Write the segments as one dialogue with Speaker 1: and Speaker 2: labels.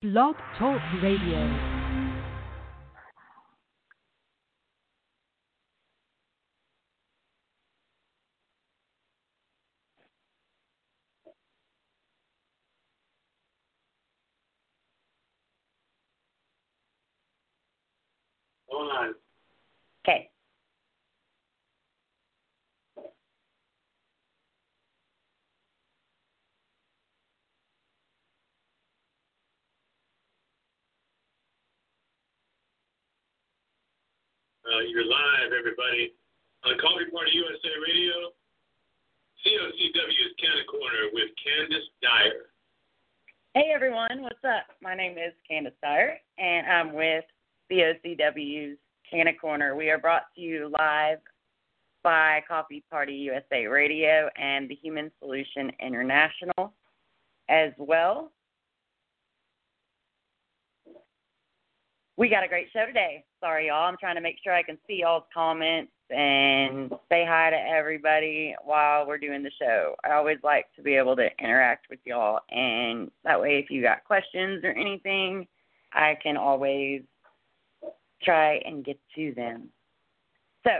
Speaker 1: Blog Talk Radio.
Speaker 2: Hold on.
Speaker 3: Okay.
Speaker 2: Uh, you're live, everybody, on Coffee Party USA Radio. COCW is Canna Corner with Candis Dyer.
Speaker 3: Hey everyone, what's up? My name is Candis Dyer, and I'm with COCW's Canna Corner. We are brought to you live by Coffee Party USA Radio and the Human Solution International as well. We got a great show today. Sorry, y'all. I'm trying to make sure I can see y'all's comments and say hi to everybody while we're doing the show. I always like to be able to interact with y'all, and that way, if you got questions or anything, I can always try and get to them. So,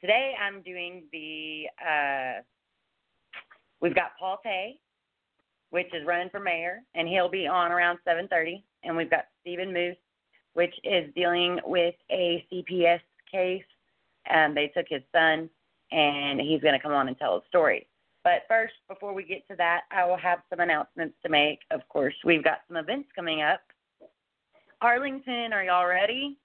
Speaker 3: today I'm doing the, uh, we've got Paul Tay, which is running for mayor, and he'll be on around 7.30. And we've got Stephen Moose, which is dealing with a CPS case. Um, they took his son, and he's going to come on and tell a story. But first, before we get to that, I will have some announcements to make. Of course, we've got some events coming up. Arlington, are y'all ready?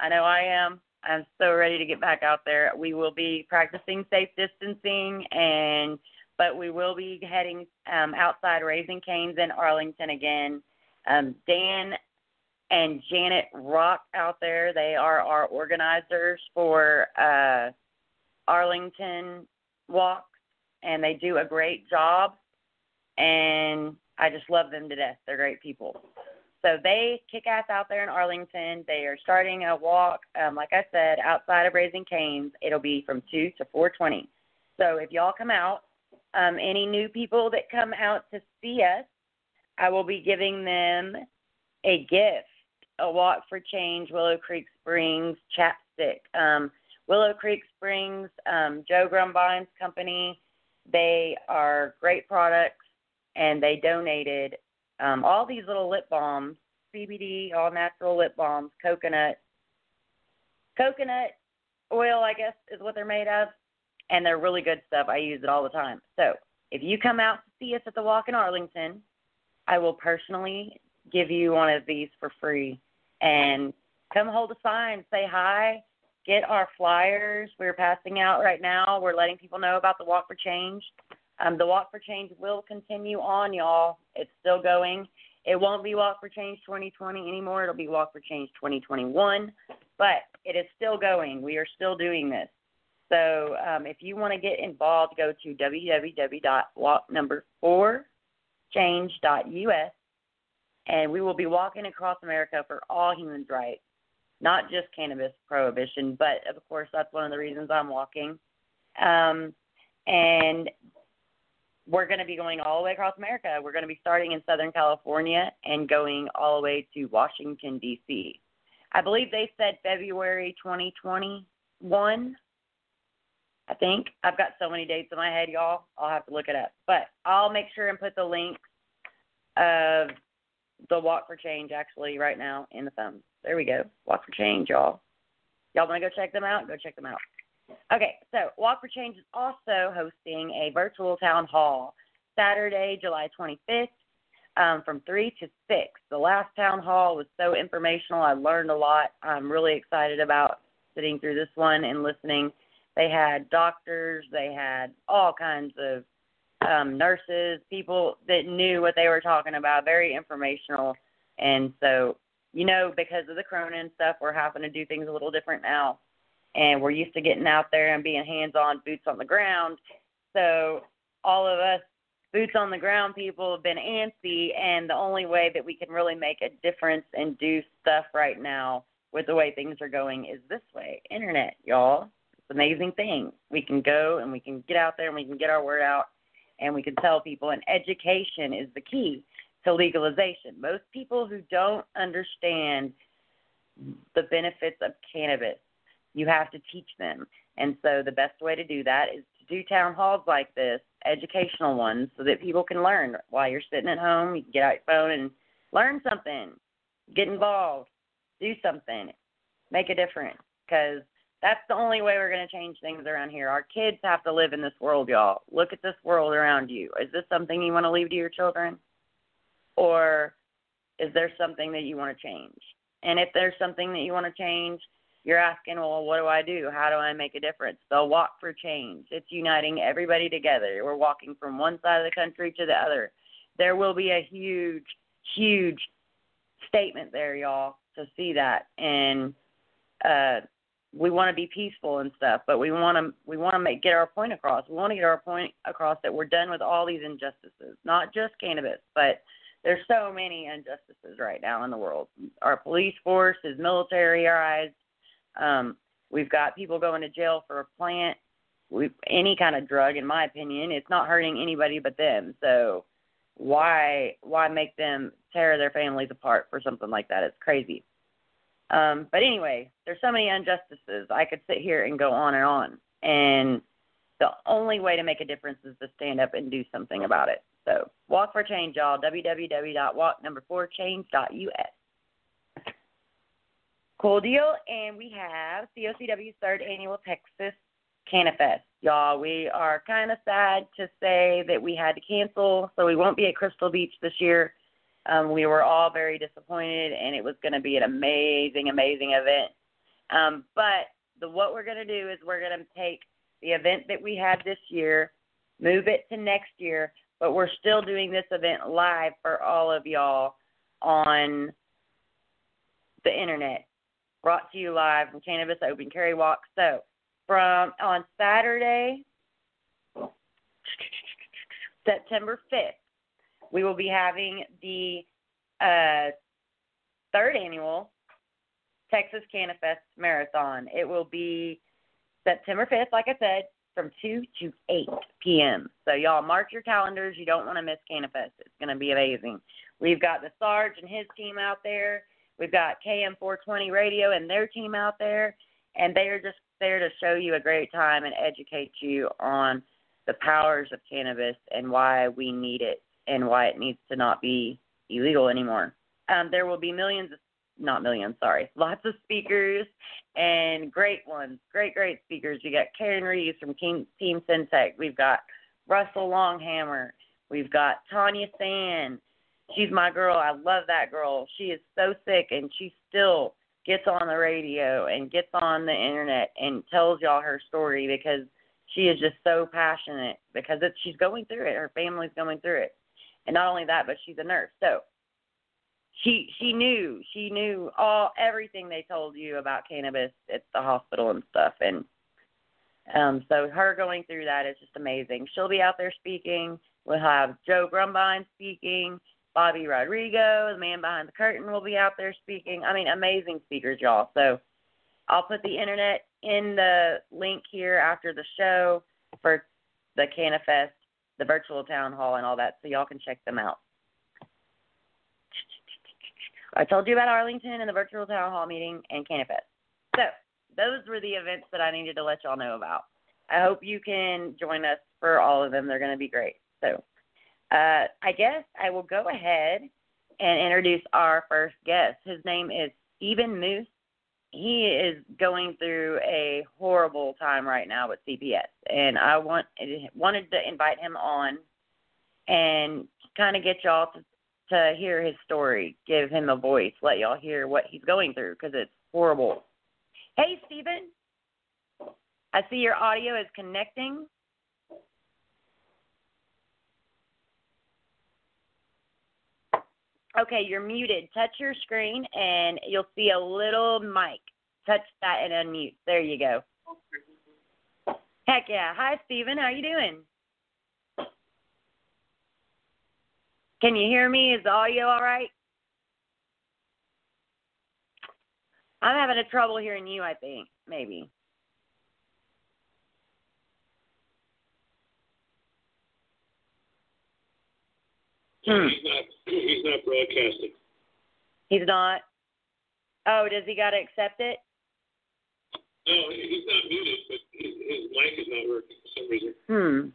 Speaker 3: I know I am. I'm so ready to get back out there. We will be practicing safe distancing and but we will be heading um, outside Raising Canes in Arlington again. Um, Dan and Janet Rock out there. They are our organizers for uh, Arlington walks, and they do a great job. And I just love them to death. They're great people. So they kick ass out there in Arlington. They are starting a walk, um, like I said, outside of Raising Canes. It'll be from two to four twenty. So if y'all come out, um, any new people that come out to see us, I will be giving them a gift, a Walk for Change Willow Creek Springs chapstick. Um, Willow Creek Springs, um, Joe Grumbine's company, they are great products, and they donated um, all these little lip balms, CBD, all natural lip balms, coconut, coconut oil, I guess is what they're made of, and they're really good stuff. I use it all the time. So if you come out to see us at the Walk in Arlington, I will personally give you one of these for free, and come hold a sign, say hi, get our flyers. We're passing out right now. We're letting people know about the Walk for Change. Um, the Walk for Change will continue on, y'all. It's still going. It won't be Walk for Change 2020 anymore. It'll be Walk for Change 2021, but it is still going. We are still doing this. So um, if you want to get involved, go to www.walknumber4change.us, and we will be walking across America for all human rights, not just cannabis prohibition, but of course that's one of the reasons I'm walking. Um, and we're going to be going all the way across America. We're going to be starting in Southern California and going all the way to Washington, D.C. I believe they said February 2021. I think. I've got so many dates in my head, y'all. I'll have to look it up. But I'll make sure and put the links of the Walk for Change actually right now in the phone. There we go. Walk for Change, y'all. Y'all want to go check them out? Go check them out. Okay, so Walk for Change is also hosting a virtual town hall Saturday, July 25th um, from 3 to 6. The last town hall was so informational. I learned a lot. I'm really excited about sitting through this one and listening. They had doctors, they had all kinds of um, nurses, people that knew what they were talking about, very informational. And so, you know, because of the corona and stuff, we're having to do things a little different now and we're used to getting out there and being hands on, boots on the ground. So all of us boots on the ground people have been antsy, and the only way that we can really make a difference and do stuff right now with the way things are going is this way internet, y'all. It's an amazing thing. We can go and we can get out there and we can get our word out and we can tell people, and education is the key. to legalization. Most people who don't understand the benefits of cannabis, you have to teach them. And so the best way to do that is to do town halls like this, educational ones, so that people can learn while you're sitting at home. You can get out your phone and learn something, get involved, do something, make a difference. Because that's the only way we're going to change things around here. Our kids have to live in this world, y'all. Look at this world around you. Is this something you want to leave to your children? Or is there something that you want to change? And if there's something that you want to change, you're asking, well, what do I do? How do I make a difference? The Walk for Change. It's uniting everybody together. We're walking from one side of the country to the other. There will be a huge, huge statement there, y'all, to see that. And uh we want to be peaceful and stuff, but we want to we want to make get our point across. We want to get our point across that we're done with all these injustices, not just cannabis, but there's so many injustices right now in the world. Our police force is militarized. Um, we've got people going to jail for a plant. We any kind of drug, in my opinion, it's not hurting anybody but them. So why why make them tear their families apart for something like that? It's crazy. Um, but anyway, there's so many injustices. I could sit here and go on and on. And the only way to make a difference is to stand up and do something about it. So walk for change, y'all. www.walknumber4change.us. Cool deal. And we have COCW's third annual Texas CannaFest. Y'all, we are kind of sad to say that we had to cancel, so we won't be at Crystal Beach this year. Um, we were all very disappointed, and it was going to be an amazing, amazing event. Um, but the what we're going to do is we're going to take the event that we had this year, move it to next year, but we're still doing this event live for all of y'all on the internet, brought to you live from Cannabis Open Carry Walk. So from on Saturday, September 5th, we will be having the uh, third annual Texas CannaFest Marathon. It will be September 5th, like I said, from 2 to 8 p.m. So, y'all mark your calendars. You don't want to miss CannaFest. It's going to be amazing. We've got the Sarge and his team out there. We've got KM420 Radio and their team out there. And they are just there to show you a great time and educate you on the powers of cannabis and why we need it and why it needs to not be illegal anymore. Um, there will be millions of not millions, sorry, lots of speakers and great ones, great, great speakers. We got Karen Reeves from Team, Team Syntech. We've got Russell Longhammer. We've got Tanya Sand. She's my girl. I love that girl. She is so sick and she still gets on the radio and gets on the internet and tells y'all her story because she is just so passionate because it's she's going through it. Her family's going through it. And not only that, but she's a nurse. So she she knew she knew all everything they told you about cannabis at the hospital and stuff. And um so her going through that is just amazing. She'll be out there speaking. We'll have joe grumbine speaking. Bobby rodrigo the man behind the curtain will be out there speaking. I mean amazing speakers y'all. So i'll put the internet in the link here after the show for the CannaFest the virtual town hall and all that, so y'all can check them out. I told you about Arlington and the virtual town hall meeting and CannaFest. So those were the events that I needed to let y'all know about. I hope you can join us for all of them. They're going to be great. So uh, I guess I will go ahead and introduce our first guest. His name is Stephen Moose he is going through a horrible time right now with CPS, and I want wanted to invite him on and kind of get y'all to to hear his story, give him a voice, let y'all hear what he's going through because it's horrible. Hey, Stephen. I see your audio is connecting. Okay, you're muted. Touch your screen and you'll see a little mic. Touch that and unmute. There you go. Heck yeah. Hi, Stephen. How you doing? Can you hear me? Is the audio all right? I'm having a trouble hearing you, I think, maybe. Hmm.
Speaker 2: He's not. He's not broadcasting.
Speaker 3: He's not. Oh, does he got to accept it?
Speaker 2: No, he's not muted, but his, his mic is not working for some reason.
Speaker 3: Hmm.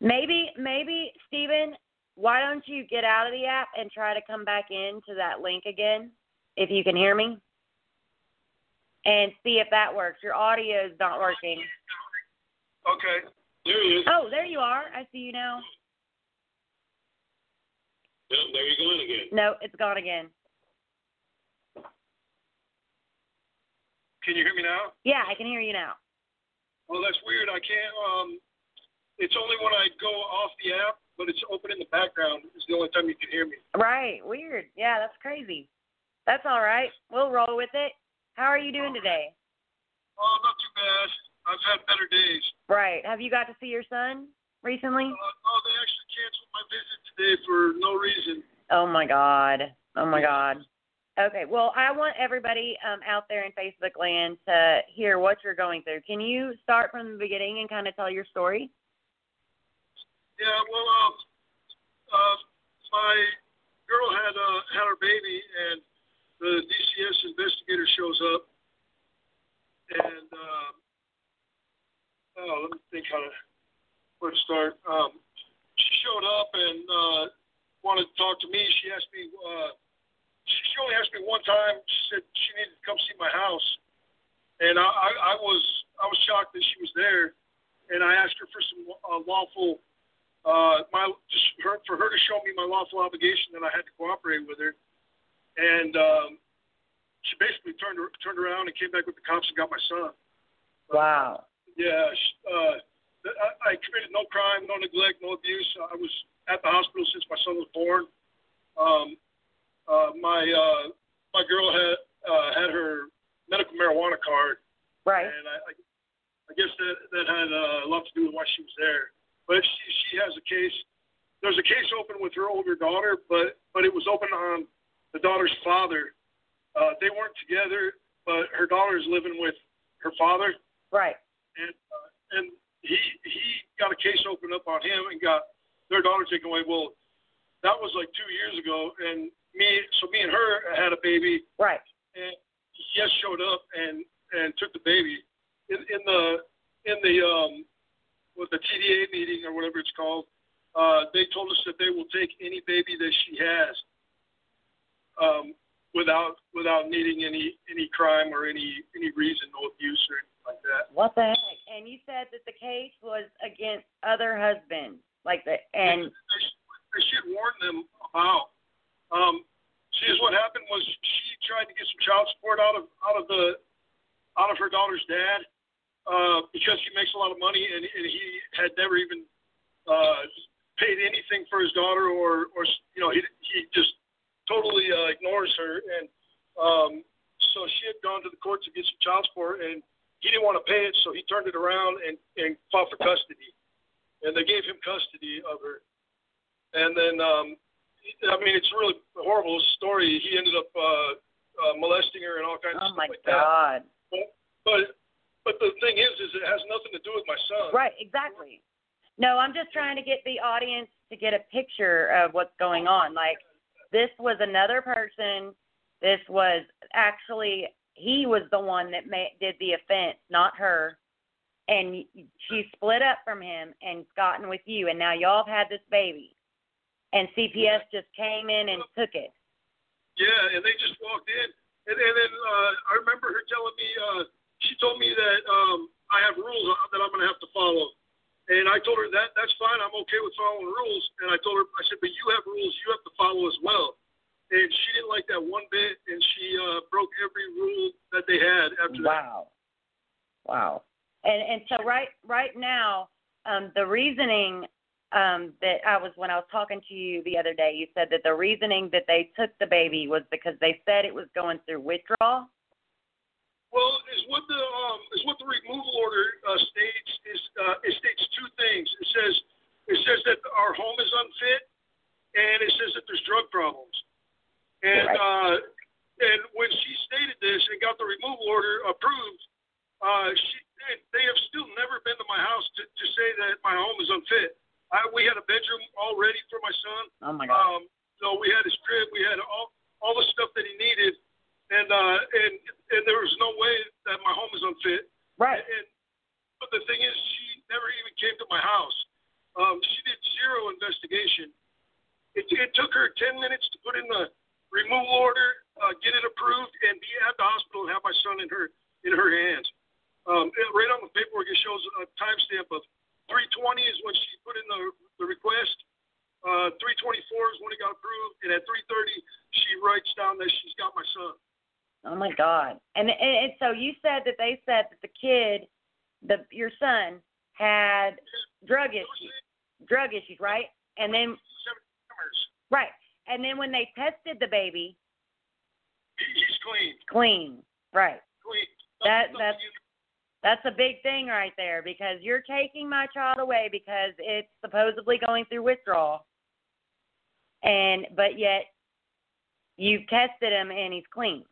Speaker 3: Maybe, maybe, Steven, why don't you get out of the app and try to come back into that link again, if you can hear me, and see if that works. Your audio is not working.
Speaker 4: Okay.
Speaker 2: There he is.
Speaker 3: Oh, there you are. I see you now.
Speaker 2: No, there you're going again.
Speaker 3: No, it's gone again.
Speaker 4: Can you hear me now?
Speaker 3: Yeah, I can hear you now.
Speaker 4: Well, that's weird. I can't. Um, it's only when I go off the app, but it's open in the background. It's the only time you can hear me.
Speaker 3: Right. Weird. Yeah, that's crazy. That's all right. We'll roll with it. How are you doing today?
Speaker 4: Oh, not too bad. I've had better days.
Speaker 3: Right. Have you got to see your son recently?
Speaker 4: Uh, oh, they actually canceled my visit today for no reason.
Speaker 3: Oh my God. Oh my God. Okay. Well, I want everybody um, out there in Facebook land to hear what you're going through. Can you start from the beginning and kind of tell your story?
Speaker 4: Yeah. Well, um, uh, my girl had uh, had her baby, and the DCS investigator shows up, and um, oh, let me think how to to start. Um, she showed up and uh, wanted to talk to me. She asked me. Uh, she she only asked me one time. She said she needed to come see my house, and I, I, I was I was shocked that she was there, and I asked her for some uh, lawful uh, my just her, for her to show me my lawful obligation that I had to cooperate with her, and um, she basically turned turned around and came back with the cops and got my son.
Speaker 3: Wow.
Speaker 4: Yeah, sh- uh, I, committed no crime, no neglect, no abuse. I was at the hospital since my son was born. Um, uh, my uh, my girl had uh, had her medical marijuana card,
Speaker 3: Right.
Speaker 4: and I, I, I guess that that had uh, a lot to do with why she was there. But she she has a case. There's a case open with her older daughter, but but it was open on the daughter's father. Uh, they weren't together, but her daughter is living with her father,
Speaker 3: Right.
Speaker 4: and uh, and he he got a case opened up on him and got their daughter taken away. Well, that was like two years ago, and me so me and her had a baby,
Speaker 3: Right.
Speaker 4: and yes showed up and and took the baby in in the in the um with the TDA meeting or whatever it's called. Uh, they told us that they will take any baby that she has um, without without needing any any crime or any any reason, no abuse or anything like that.
Speaker 3: What the heck? And you said that the case was against other husbands, like the and
Speaker 4: they should warn them about. Um, see, is what happened was she tried to get some child support out of out of the out of her daughter's dad uh, because he makes a lot of money and, and he had never even uh, paid anything for his daughter or or you know he he just totally uh, ignores her and um, so she had gone to the court to get some child support and he didn't want to pay it so he turned it around and and fought for custody and they gave him custody of her and then um, I mean it's a really horrible story he ended up uh, uh, molesting her and all kinds
Speaker 3: oh
Speaker 4: of
Speaker 3: my
Speaker 4: stuff like that
Speaker 3: God.
Speaker 4: but but the thing is, is it has nothing to do with my son.
Speaker 3: Right. Exactly. No, I'm just trying to get the audience to get a picture of what's going on. Like this was another person. This was actually he was the one that ma- did the offense, not her. And she split up from him and gotten with you, and now y'all have had this baby. And CPS just came in and took it.
Speaker 4: Yeah, and they just walked in, and, and then uh, I remember her telling me, uh, she told me that um, I have rules that I'm going to have to follow. And I told her that that's fine. I'm okay with following rules. And I told her, I said, but you have rules you have to follow as well. And she didn't like that one bit, and she uh, broke every rule that they had after that.
Speaker 3: Wow. Wow. And and so right right now, um, the reasoning um, that I was when I was talking to you the other day, you said that the reasoning that they took the baby was because they said it was going through withdrawal.
Speaker 4: Well, is what the um, is what the removal order uh, states is uh, it states two things. It says it says that our home is unfit, and it says that there's drug problems. And uh, and when she stated this and got the removal order approved, uh, she they have still never been to my house to, to say that my home is unfit. I, we had a bedroom all ready for my son.
Speaker 3: Oh my God.
Speaker 4: Um, so we had his crib, we had all all the stuff that he needed, and uh, and and there was no way that my home is unfit.
Speaker 3: Right.
Speaker 4: And, but the thing is, she never even came to my house. Um, she did zero investigation. It, it took her ten minutes to put in the removal order, uh, get it approved, and be at the hospital and have my son in her in her hands. Um, right on the paperwork, it shows a timestamp of 320 is when she put in the, the request. Uh, 324 is when it got approved, and at 330 she writes down that she's got my son.
Speaker 3: Oh my God. And, and and so you said that they said that the kid, the your son, had drug issues, drug issues, right? And then right, and then when they tested the baby,
Speaker 4: He- He's clean,
Speaker 3: clean, right?
Speaker 4: clean.
Speaker 3: That- that's- That's a big thing right there because you're taking my child away because it's supposedly going through withdrawal, and but yet you tested him and he's clean.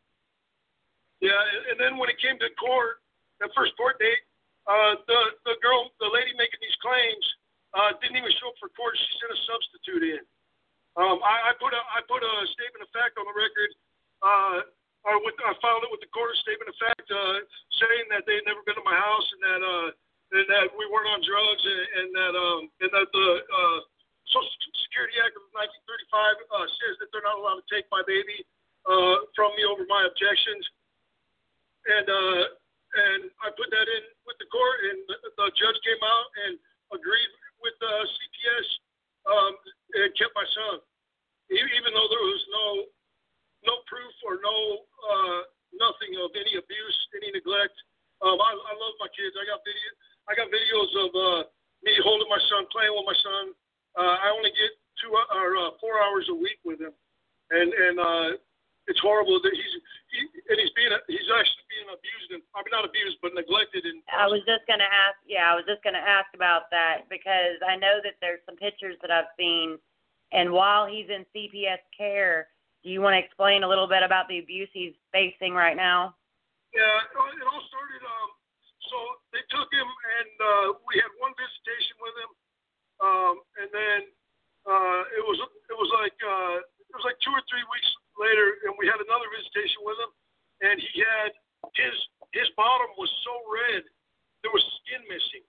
Speaker 4: Yeah, and- and then when it came to court, that first court date, uh, the the girl, the lady making these claims, uh, didn't even show up for court. She sent a substitute in. Um, I, I put a I put a statement of fact on the record, uh, or with I filed it with the court a statement of fact, uh, saying that they had never been to my house and that uh, and that we weren't on drugs and, and that um, and that the uh, Social Security Act of 1935 uh, says that they're not allowed to take my baby uh, from me over my objections. And uh, and I put that in with the court, and the, the judge came out and agreed with uh, CPS um, and kept my son, even though there was no no proof or no uh, nothing of any abuse, any neglect. Um, I, I love my kids. I got video. I got videos of uh, me holding my son, playing with my son. Uh, I only get two or uh, four hours a week with him, and and uh, it's horrible that he's he, and he's being he's actually being abused and I mean not abused but neglected and
Speaker 3: I was just gonna ask. Yeah, I was just gonna ask about that because I know that there's some pictures that I've seen, and while he's in CPS care, do you want to explain a little bit about the abuse he's facing right now?
Speaker 4: yeah it all- it all started um so they took him and uh, we had one visitation with him um and then uh it was it was like uh it was like two or three weeks later and we had another visitation with him and he had his his bottom was so red there was skin missing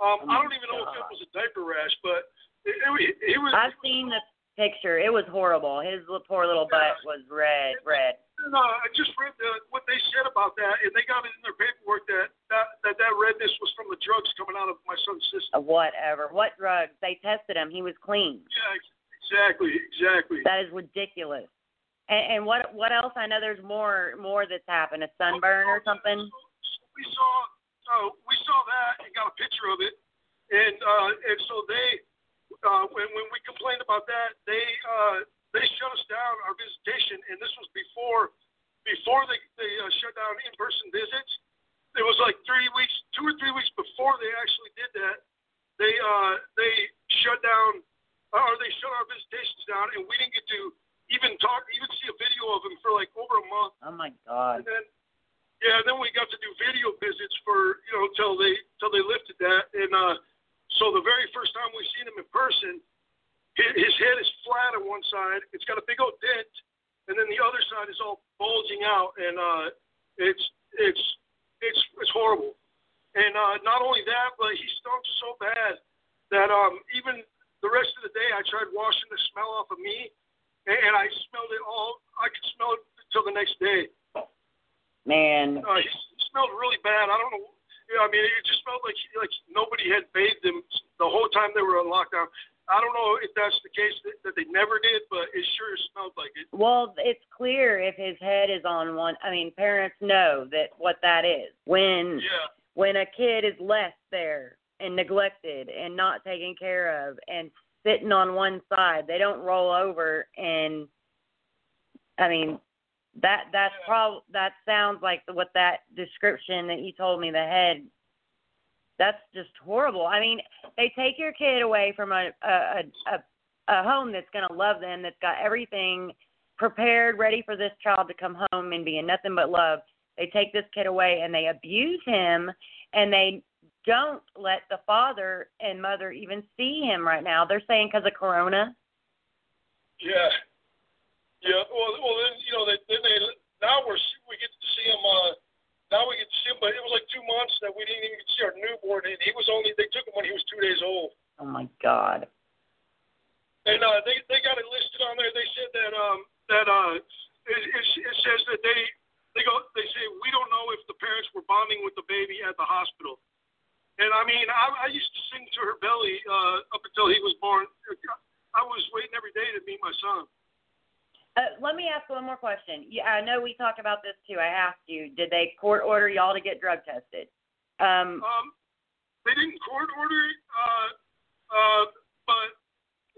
Speaker 4: um I don't even know if it was a diaper rash but it, it, it was
Speaker 3: I've seen the picture. It was horrible. His poor little butt was red, red.
Speaker 4: No, I just read the, what they said about that, and they got it in their paperwork that that, that that redness was from the drugs coming out of my son's system.
Speaker 3: Uh, Whatever. What drugs? They tested him. He was clean.
Speaker 4: Yeah, exactly, exactly.
Speaker 3: That is ridiculous. And, and what what else? I know there's more more that's happened. A sunburn or something.
Speaker 4: So, so we saw, uh, we saw that and got a picture of it, and uh, and so they, uh, when when we complained about that, they uh, they shut us down our visitation, and this was before before they they uh, shut down in-person visits. It was like three weeks, two or three weeks before they actually did that. They uh, they shut down, or they shut our visitations down, and we didn't get to even talk, even see a video of him for like over a month.
Speaker 3: Oh my God.
Speaker 4: And then, yeah, then we got to do video visits for you know till they till they lifted that, and uh, so the very first time we seen him in person, his, his head is flat on one side. It's got a big old dent, and then the other side is all bulging out, and uh, it's it's it's it's horrible. And uh, not only that, but he stunk so bad that um, even the rest of the day I tried washing the smell off of me, and, and I smelled it all. I could smell it till the next day.
Speaker 3: Man.
Speaker 4: Uh, he smelled really bad. I don't know. Yeah, I mean, it just smelled like like nobody had bathed him the whole time they were on lockdown. I don't know if that's the case that, that they never did, but it sure smelled like it.
Speaker 3: Well, it's clear if his head is on one. I mean, parents know that what that is. When
Speaker 4: Yeah.
Speaker 3: when a kid is left there and neglected and not taken care of and sitting on one side, they don't roll over and I mean that that's prob that sounds like what that description that you told me the head that's just horrible. I mean, they take your kid away from a a a, a home that's going to love them, that's got everything prepared, ready for this child to come home and be in nothing but love. They take this kid away and they abuse him, and they don't let the father and mother even see him right now. They're saying because of Corona.
Speaker 4: Yeah, yeah. Well, well, then you know, they, then they now we're we get to see him. Uh, now we get to see him, but it was like two months that we didn't even see our newborn, and he was only they took him when he was two days old.
Speaker 3: Oh my God.
Speaker 4: And uh, they they got it listed on there. They said that um that uh it, it, it says that they they go they say we don't know if the parents were bonding with the baby at the hospital. And I mean I, I used to sing to her belly uh, up until he was born. I was waiting every day to meet my son.
Speaker 3: Uh, let me ask one more question. Yeah, I know we talked about this too. I asked you, did they court order y'all to get drug tested? Um,
Speaker 4: Um, they didn't court order it, uh, uh, but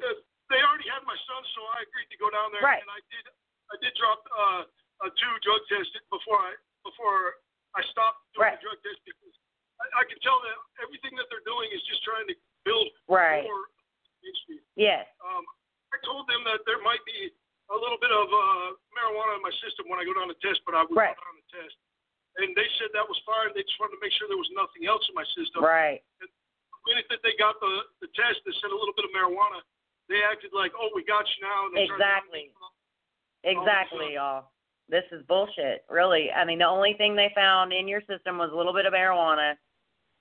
Speaker 4: uh, they already had my son, so I agreed to go down there.
Speaker 3: Right.
Speaker 4: And I did, I did drop uh, uh, two drug tests before I before I stopped doing
Speaker 3: Right.
Speaker 4: the drug test because I, I can tell that everything that they're doing is just trying to build
Speaker 3: right.
Speaker 4: more industry.
Speaker 3: Yes.
Speaker 4: Um, I told them that there might be a little bit of uh, marijuana in my system when I go down the test, but I would
Speaker 3: Right.
Speaker 4: down to test. And they said that was fine. They just wanted to make sure there was nothing else in my system.
Speaker 3: Right.
Speaker 4: The minute that they got the, the test that said a little bit of marijuana, they acted like, oh, we got you now. And
Speaker 3: Exactly. Exactly, y'all. This is bullshit, really. I mean, the only thing they found in your system was a little bit of marijuana,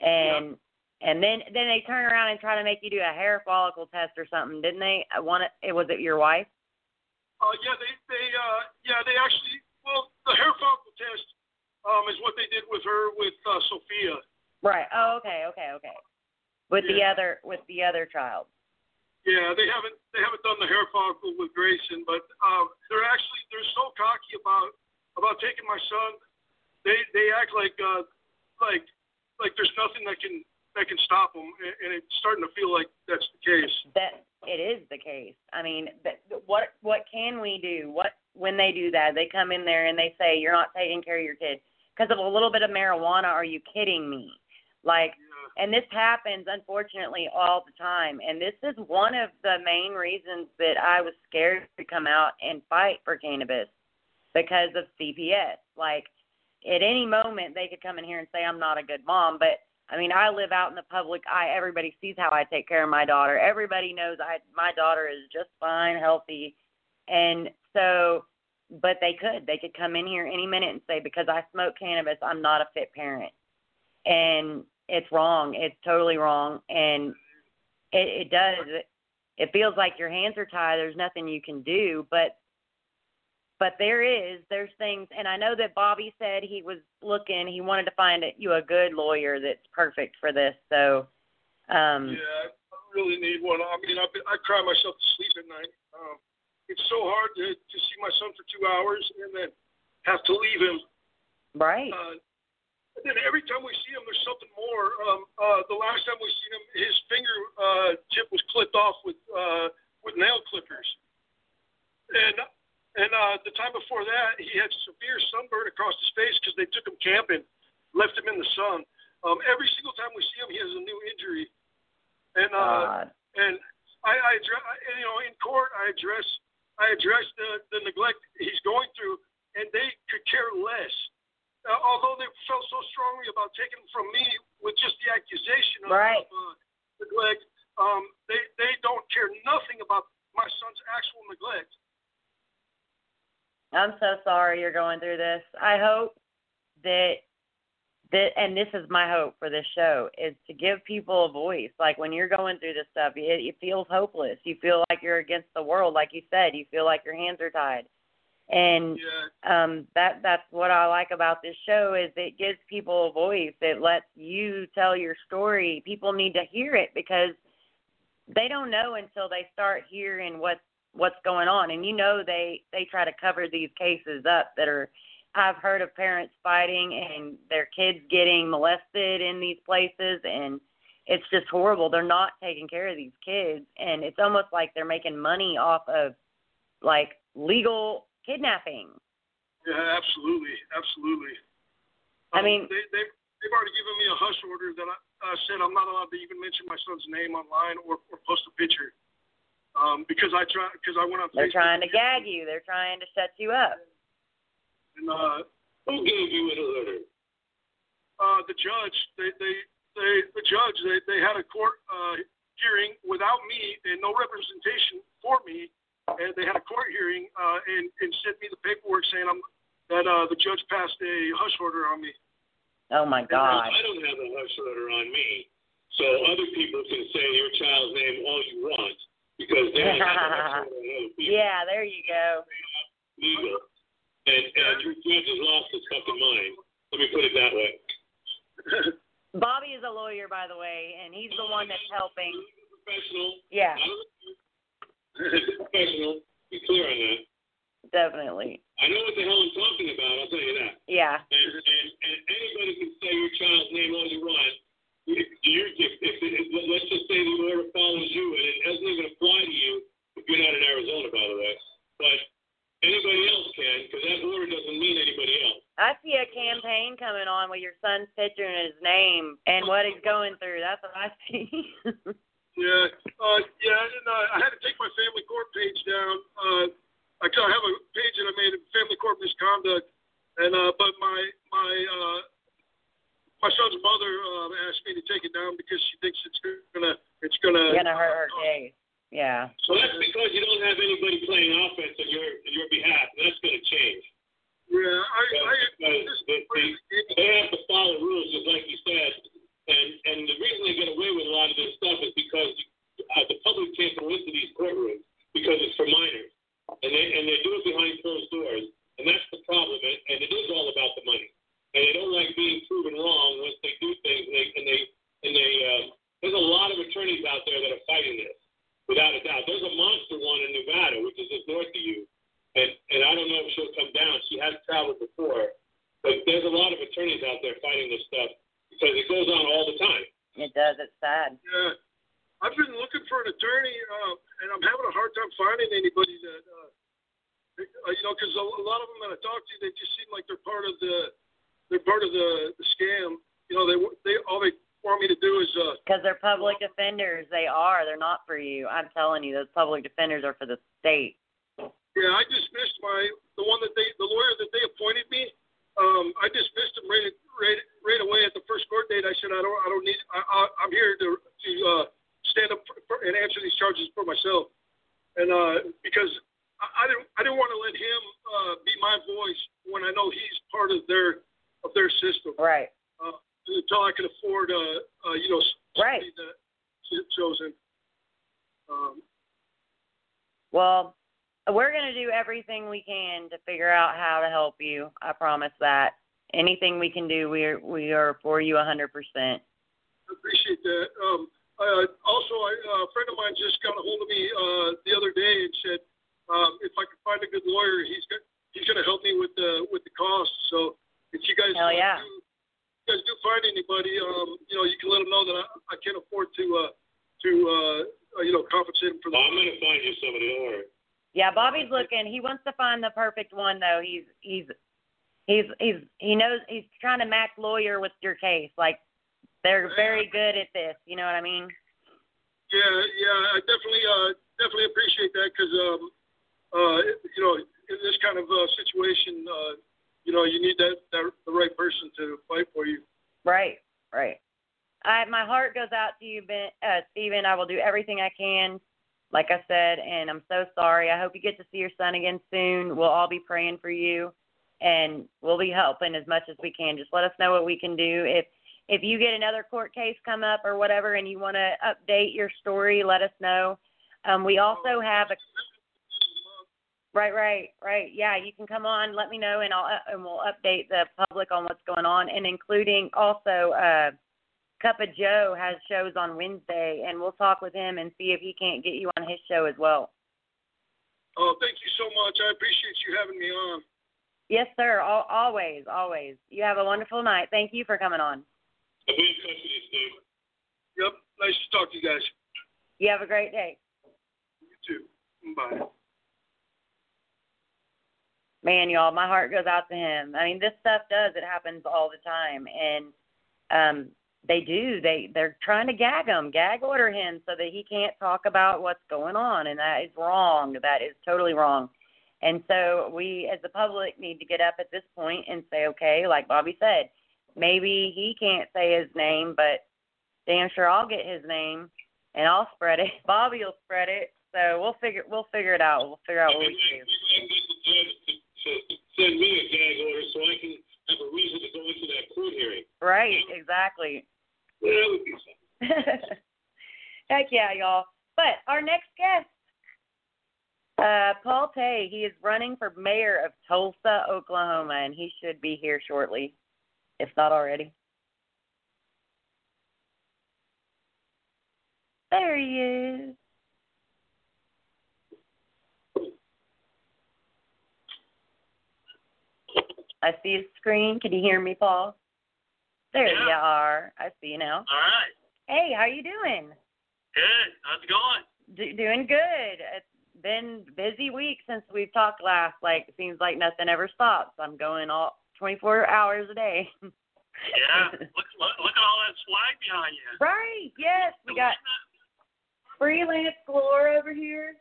Speaker 3: and and then then they turn around and try to make you do a hair follicle test or something, didn't they? I want it. Was it your wife?
Speaker 4: Uh, yeah, they, they, uh, yeah, they actually, well, the hair follicle test um, is what they did with her with uh, Sophia.
Speaker 3: Right. Oh, okay, okay, okay. With the other with the other child.
Speaker 4: Yeah, they haven't they haven't done the hair follicle with Grayson, but um, they're actually they're so cocky about about taking my son. They they act like uh, like like there's nothing that can that can stop them, and, it's starting to feel like that's the case.
Speaker 3: that it is the case. I mean, that, what what can we do? What when they do that? They come in there and they say you're not taking care of your kid because of a little bit of marijuana. Are you kidding me? Like,
Speaker 4: Yeah.
Speaker 3: and this happens unfortunately all the time. And this is one of the main reasons that I was scared to come out and fight for cannabis because of CPS. Like, at any moment they could come in here and say I'm not a good mom, but I mean, I live out in the public eye. Everybody sees how I take care of my daughter. Everybody knows I my daughter is just fine, healthy. And so but they could. They could come in here any minute and say because I smoke cannabis, I'm not a fit parent. And it's wrong. It's totally wrong and it it does it, it feels like your hands are tied. There's nothing you can do, but but there is there's things and i know that bobby said he was looking he wanted to find it, you a good lawyer that's perfect for this so um
Speaker 4: Yeah, I really need one. I mean, I I cry myself to sleep at night. Um, it's so hard to to see my son for two hours and then have to leave him.
Speaker 3: right
Speaker 4: Uh, and then every time we see him, there's something more. Um, uh, the last time we seen him, his finger uh, tip was clipped off with uh, with nail clippers, and and uh, the time before that, he had severe sunburn across his face because they took him camping, left him in the sun. Um, every single time we see him, he has a new injury, and uh,
Speaker 3: God.
Speaker 4: and I, I address, you know, in court, I address, I address the, the neglect he's going through, and they could care less. Uh, although they felt so strongly about taking him from me with just the accusation of,
Speaker 3: Right.
Speaker 4: of uh, neglect, um, they they don't care nothing about my son's actual neglect.
Speaker 3: i'm so sorry you're going through this. I hope that that and this is my hope for this show is to give people a voice. Like when you're going through this stuff it, it feels hopeless. You feel like you're against the world like you said. You feel like your hands are tied. And
Speaker 4: Yeah,
Speaker 3: um that that's what I like about this show is it gives people a voice. It lets you tell your story. People need to hear it because they don't know until they start hearing what's what's going on. And you know they they try to cover these cases up that are I've heard of parents fighting and their kids getting molested in these places and it's just horrible. They're not taking care of these kids and it's almost like they're making money off of like legal kidnapping.
Speaker 4: yeah, absolutely, absolutely.
Speaker 3: I
Speaker 4: Um,
Speaker 3: mean-
Speaker 4: they they they've already given me a hush order that I uh, said I'm not allowed to even mention my son's name online or, or post a picture. Um, because I try because I went on.
Speaker 3: They're
Speaker 4: Facebook
Speaker 3: trying to gag you. They're trying to shut you up.
Speaker 4: And uh,
Speaker 2: Who gave you an order?
Speaker 4: uh, the judge, they, they, they, the judge, they, they had a court uh, hearing without me and no representation for me, and they had a court hearing uh, and, and sent me the paperwork saying I'm that uh, the judge passed a hush order on me.
Speaker 3: Oh my God.
Speaker 2: I don't have a hush order on me, so other people can say your child's name all you want because they don't have a hush order on other people.
Speaker 3: Yeah, there you go.
Speaker 2: Legal. And, and your judge has lost his fucking mind. Let me put it that way.
Speaker 3: Bobby is a lawyer, by the way, and he's the one that's helping.
Speaker 2: Professional.
Speaker 3: Yeah,
Speaker 2: professional. Be clear on that.
Speaker 3: definitely.
Speaker 2: I know what the hell I'm talking about. I'll tell you that.
Speaker 3: Yeah.
Speaker 2: And, and, and anybody can say your child's name all you want. If, let's just say the order follows you, and it doesn't even apply to you if you're not in Arizona, by the way. But anybody else can, because that order doesn't mean anybody else.
Speaker 3: I see a campaign coming on with your son's picture and his name and what he's going through. That's what I see.
Speaker 4: Yeah, uh, yeah, and uh, I had to take my family court page down. Uh, I I have a page that I made of family court misconduct, and uh, but my my uh, my son's mother uh, asked me to take it down because she thinks it's gonna it's gonna
Speaker 3: gonna hurt her case. Yeah.
Speaker 2: So that's because you don't have anybody playing offense on your on your behalf, that's going to change.
Speaker 4: Yeah, I I
Speaker 2: Because they, they, they have to follow rules, just like you said. And and the reason they get away with a lot of this stuff is because uh, the public can't go into these courtrooms because it's for minors, and they and they do it behind closed doors, and that's the problem. And, and it is all about the money, and they don't like being proven wrong once they do things. And they and they and they uh, there's a lot of attorneys out there that are fighting this, without a doubt. There's a monster one in Nevada, which is just north of you, and and I don't know if she'll come down. She has traveled before, but there's a lot of attorneys out there fighting this stuff because it goes on all the time.
Speaker 3: It does. It's sad.
Speaker 4: Yeah, I've been looking for an attorney, uh, and I'm having a hard time finding anybody that, uh, uh, you know, because a, a lot of them that I talk to, they just seem like they're part of the, they're part of the, the scam. You know, they they all they want me to do is, uh,
Speaker 3: Because they're public defenders. They are. They're not for you. I'm telling you, those public defenders are for the state.
Speaker 4: yeah, I dismissed my the one that they, the lawyer that they appointed me. Um, I dismissed him right, right, right away at the first court date. I said, I don't, I don't need, I, I, I'm here to, to uh, stand up for, for, and answer these charges for myself. And uh, because I, I didn't, I didn't want to let him uh, be my voice when I know he's part of their, of their system.
Speaker 3: Right.
Speaker 4: Uh, until I can afford, uh, uh, you know,
Speaker 3: Right.
Speaker 4: that chosen. Um,
Speaker 3: Well, we're going to do everything we can to figure out how to help you. I promise that. Anything we can do, we are we are for you a 100%.
Speaker 4: I appreciate that. Um, uh, also, I, uh, a friend of mine just got a hold of me uh, the other day and said um, if I could find a good lawyer, he's got, he's going to help me with the with the cost. So if you guys
Speaker 3: Hell yeah.
Speaker 4: do, you guys do find anybody, um, you know, you can let them know that I, I can't afford to uh, to uh, uh, you know compensate them for
Speaker 2: Well. I'm going to find you somebody. Don't worry.
Speaker 3: Yeah, Bobby's looking. He wants to find the perfect one though. He's he's he's he's he knows he's trying to match lawyer with your case. Like they're very good at this. You know what I mean?
Speaker 4: Yeah, yeah, I definitely uh, definitely appreciate that because um, uh, you know in this kind of uh, situation, uh, you know, you need that, that the right person to fight for you.
Speaker 3: Right, right. I my heart goes out to you, Ben, uh, Stephen. I will do everything I can, like I said, and I'm so sorry. I hope you get to see your son again soon. We'll all be praying for you, and we'll be helping as much as we can. Just let us know what we can do. If if you get another court case come up or whatever, and you want to update your story, let us know. Um, we also have a Right, right, right. Yeah, you can come on. Let me know, and I'll uh, and we'll update the public on what's going on, and including also uh, Cup of Joe has shows on Wednesday, and we'll talk with him and see if he can't get you on his show as well.
Speaker 4: Oh, thank you so much. I appreciate you having me on.
Speaker 3: Yes, sir. Al always, always. You have a wonderful night. Thank you for coming on.
Speaker 2: I'll be in touch with you, Steve.
Speaker 4: Yep, nice to talk to you guys.
Speaker 3: You have a great day.
Speaker 4: You too. Bye.
Speaker 3: Man, y'all, my heart goes out to him. I mean, this stuff does. It happens all the time, and um, they do. They they're trying to gag him, gag order him, so that he can't talk about what's going on, and that is wrong. That is totally wrong. And so we, as the public, need to get up at this point and say, okay, like Bobby said, maybe he can't say his name, but damn sure I'll get his name and I'll spread it. Bobby will spread it. So we'll figure we'll figure it out. We'll figure out what we can do.
Speaker 2: Maybe I can get the judge to, to send me a gag order so I can have a reason to go into that court hearing.
Speaker 3: Right, exactly.
Speaker 2: Well, that would be something.
Speaker 3: Heck yeah, y'all. But our next guest, uh, Paul Tay, he is running for mayor of Tulsa, Oklahoma, and he should be here shortly, if not already. There he is. I see a screen. Can you hear me, Paul? There
Speaker 5: Yeah.
Speaker 3: you are. I see you now.
Speaker 5: All right.
Speaker 3: Hey, how you doing?
Speaker 5: Good. How's it going?
Speaker 3: D- doing good. It's been busy week since we've talked last. Like it seems like nothing ever stops. I'm going all 24 hours a day.
Speaker 5: Yeah. look, look, look at all that swag behind you.
Speaker 3: right. Yes, we got freelance galore over here.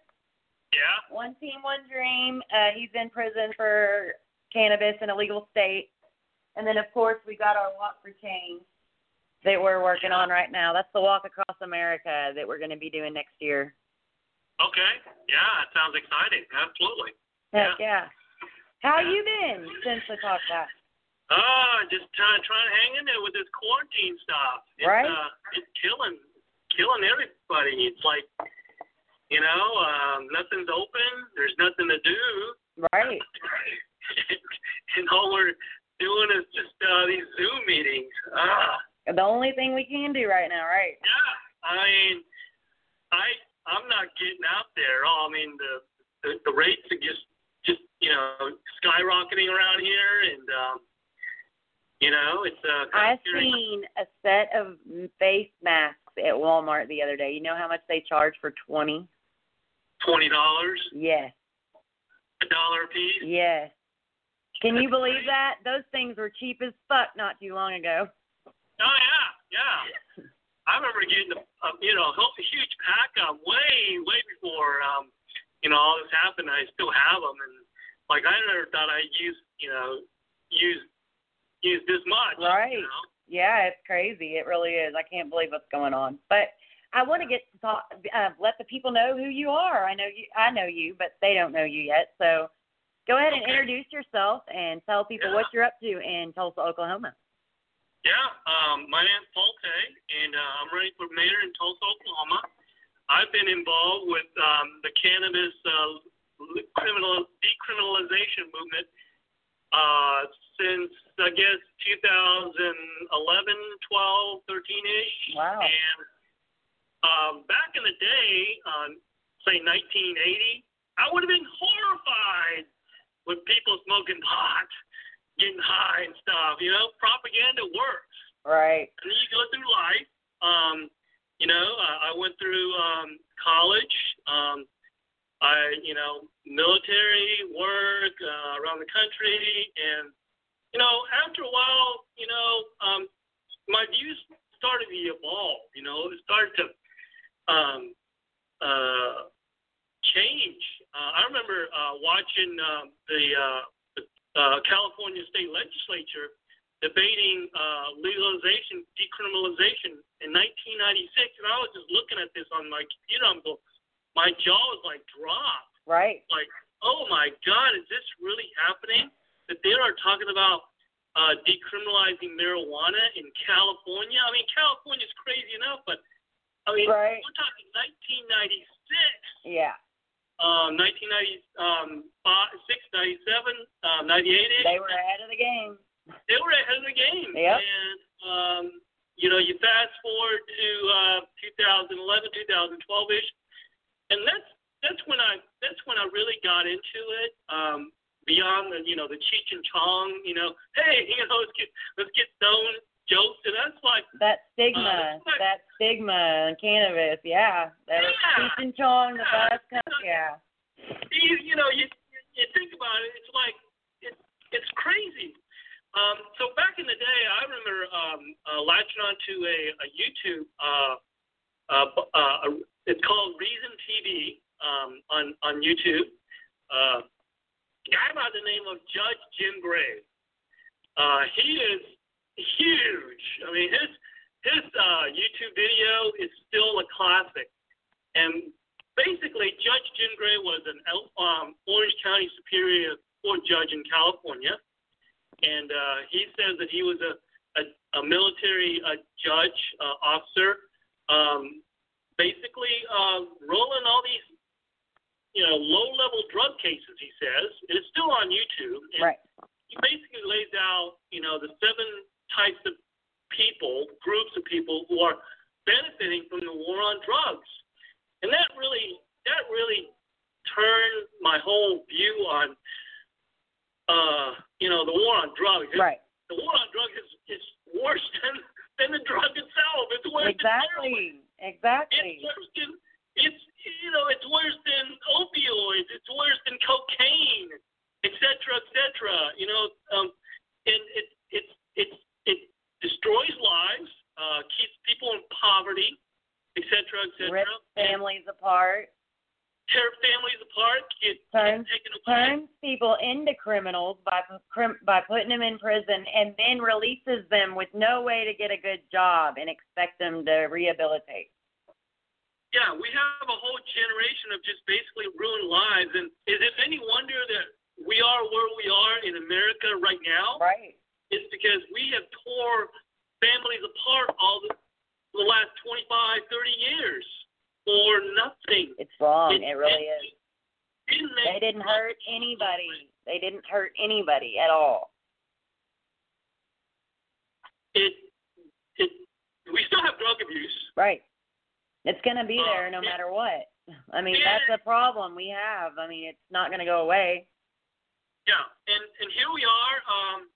Speaker 5: Yeah.
Speaker 3: One team, one dream. Uh, he's in prison for cannabis in a legal state. And then of course we got our walk for change that we're working on right now. That's the walk across America that we're going to be doing next year.
Speaker 5: Okay. Yeah, that sounds exciting. Absolutely.
Speaker 3: Heck yeah. How you been since we talked last?
Speaker 5: Oh, just trying trying to hang in there with this quarantine stuff. It's,
Speaker 3: Right.
Speaker 5: Uh, it's killing killing everybody. It's like, you know, um, nothing's open. There's nothing to do.
Speaker 3: Right.
Speaker 5: and all we're doing is just uh, these Zoom meetings. Ah.
Speaker 3: The only thing we can do right now, right?
Speaker 5: Yeah, I mean, I I'm not getting out there. Oh, I mean the the, the rates are just just you know skyrocketing around here, and um, you know it's uh.
Speaker 3: I
Speaker 5: kind of scary.
Speaker 3: seen a set of face masks at Walmart the other day. You know how much they charge for twenty?
Speaker 5: twenty dollars,
Speaker 3: Yes,
Speaker 5: a dollar a piece.
Speaker 3: yes. Can you believe that? Those things were cheap as fuck not too long ago.
Speaker 5: Oh yeah, yeah. I remember getting a, a you know a huge pack of way way before um you know all this happened. I still have them, and like I never thought I'd use you know use use this much.
Speaker 3: Right.
Speaker 5: You know?
Speaker 3: Yeah, it's crazy. It really is. I can't believe what's going on. But I want to get to talk, uh, let the people know who you are. I know you. I know you, but they don't know you yet. So go ahead and introduce yourself and tell people what you're up to in Tulsa, Oklahoma.
Speaker 5: Yeah, um, my name's Paul Tay, and uh, I'm running for mayor in Tulsa, Oklahoma. I've been involved with um, the cannabis uh, criminal decriminalization movement uh, since I guess 2011, 12, 13 ish.
Speaker 3: Wow.
Speaker 5: And um, back in the day, um, say 1980, I would have been horrified with people smoking pot, getting high and stuff. You know, propaganda works.
Speaker 3: Right.
Speaker 5: And then you go through life. Um, you know, I, I went through um, college. Um, I, you know, military work uh, around the country, and you know, after a while, you know, um, my views started to evolve. You know, it started to um, uh, change. Uh, I remember uh, watching uh, the uh, uh, California State Legislature debating uh, legalization, decriminalization in 1996, and I was just looking at this on my computer. I'm going, my jaw was like dropped.
Speaker 3: Right.
Speaker 5: Like, oh my God, is this really happening? That they are talking about uh, decriminalizing marijuana in California. I mean, California's crazy enough, but I mean,
Speaker 3: Right.
Speaker 5: we're talking 1996
Speaker 3: Yeah.
Speaker 5: Um, 1996, um, 97, um, 98
Speaker 3: They were ahead of the game.
Speaker 5: They were ahead of the game.
Speaker 3: Yep.
Speaker 5: And, um, you know, you fast forward to uh, 2011, 2012 ish, and that's that's when I that's when I really got into it. Um, beyond the you know the Cheech and Chong, you know, hey, you know, let's get let's get stoned jokes, and that's like
Speaker 3: That stigma,
Speaker 5: Uh, like-
Speaker 3: that stigma in cannabis, yeah. That
Speaker 5: Yeah.
Speaker 3: Cheech and Chong, the
Speaker 5: Yeah.
Speaker 3: best com- yeah.
Speaker 5: you, you know, you you think about it, it's like it's it's crazy. Um, so back in the day, I remember um, uh, latching onto a, a YouTube. Uh, uh, uh, a, it's called Reason TV um, on on YouTube. Uh, guy by the name of Judge Jim Gray. Uh, he is huge. I mean, his his uh, YouTube video is still a classic. And basically, Judge Jim Gray was an El- um, Orange County Superior Court judge in California, and uh, he says that he was a, a, a military uh, judge uh, officer, um, basically uh, rolling all these, you know, low-level drug cases. He says and it's still on YouTube. And
Speaker 3: Right.
Speaker 5: He basically lays out, you know, the seven types of people, groups of people who are benefiting from the war on drugs, and that really, that really turned my whole view on, uh, you know, the war on drugs.
Speaker 3: Right.
Speaker 5: The war on drugs is, is worse than than the drug itself. It's worse than heroin.
Speaker 3: Exactly. Exactly.
Speaker 5: It's worse than it's you know it's worse than opioids. It's worse than cocaine, et cetera, et cetera. You know, um, and it it it it destroys lives, uh, keeps people in poverty, et cetera, et cetera.
Speaker 3: Rip families apart.
Speaker 5: tear families apart, get,
Speaker 3: Turns
Speaker 5: get taken away.
Speaker 3: turns people into criminals by by putting them in prison and then releases them with no way to get a good job and expect them to rehabilitate.
Speaker 5: Yeah, we have a whole generation of just basically ruined lives, and is it any wonder that we are where we are in America right now?
Speaker 3: Right.
Speaker 5: Because we have tore families apart all the, the last 25, 30 years for nothing.
Speaker 3: It's wrong. It really is.
Speaker 5: Didn't
Speaker 3: They didn't hurt anybody. They didn't hurt anybody at all.
Speaker 5: It, it, we still have drug abuse.
Speaker 3: Right. It's going to be
Speaker 5: Uh,
Speaker 3: there no
Speaker 5: yeah.
Speaker 3: matter what. I mean, that's the problem we have. I mean, it's not going to go away.
Speaker 5: Yeah, and and here we are. Um,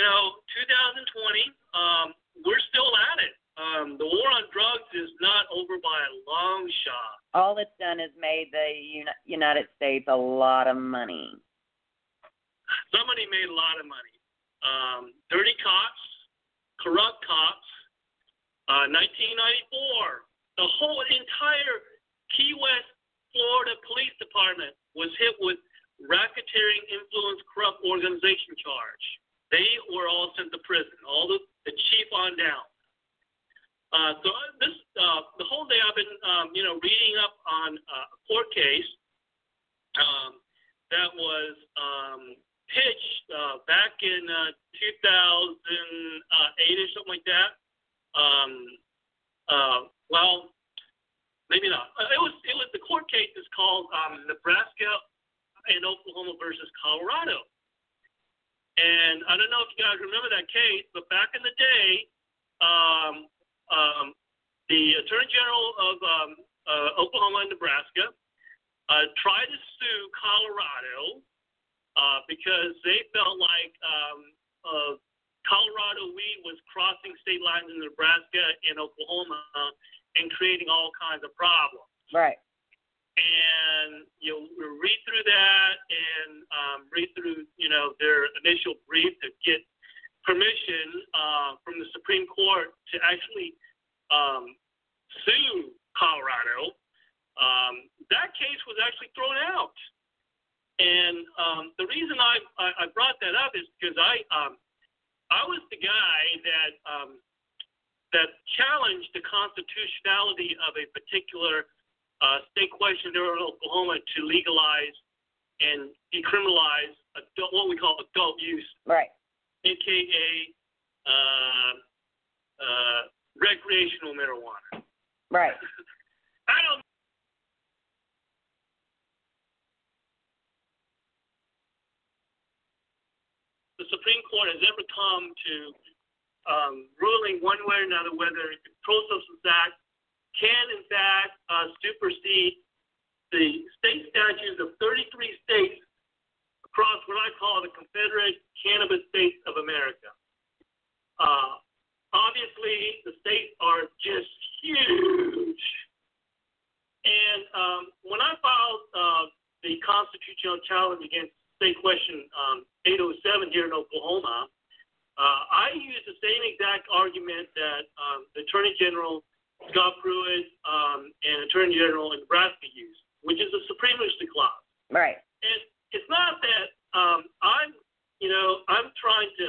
Speaker 5: you know, 2020. Um, we're still at it. Um, the war on drugs is not over by a long shot.
Speaker 3: All it's done is made the Uni- United States a lot of money.
Speaker 5: Somebody made a lot of money. Um, dirty cops, corrupt cops. Uh, 1994, the whole entire Key West, Florida Police Department was hit with racketeering, influence, corrupt organization charge. They were all sent to prison, all the, the chief on down. Uh, so uh, this, uh, the whole day I've been, um, you know, reading up on uh, a court case um, that was um, pitched uh, back in uh, 2008 or something like that. Um, uh, well, maybe not. Uh, It was it was the court case is called um, Nebraska and Oklahoma versus Colorado. And I don't know if you guys remember that case, but back in the day, um, um, the Attorney General of um, uh, Oklahoma and Nebraska uh, tried to sue Colorado uh, because they felt like um, uh, Colorado weed was crossing state lines in Nebraska and Oklahoma and creating all kinds of problems
Speaker 3: Right.
Speaker 5: And you know, read through that and um, read through you know their initial brief to get permission uh, from the Supreme Court to actually um, sue Colorado. Um, that case was actually thrown out, and um, the reason I, I I brought that up is because I um, I was the guy that um, that challenged the constitutionality of a particular uh, state question there in Oklahoma to legalize and decriminalize adult, what we call adult use,
Speaker 3: Right.
Speaker 5: aka uh, uh, recreational marijuana.
Speaker 3: Right.
Speaker 5: I don't. The Supreme Court has ever come to um, ruling one way or another whether the Controlled Substance Act can, in fact, uh, supersede the state statutes of 33 states across what I call the Confederate Cannabis States of America. Uh, obviously, the states are just huge. And um, when I filed uh, the constitutional challenge against state question um, 807 here in Oklahoma, uh, I used the same exact argument that um, the Attorney General Scott Pruitt um, and Attorney General in Nebraska used, which is the supremacy clause.
Speaker 3: Right.
Speaker 5: And it's not that um, I'm, you know, I'm trying to.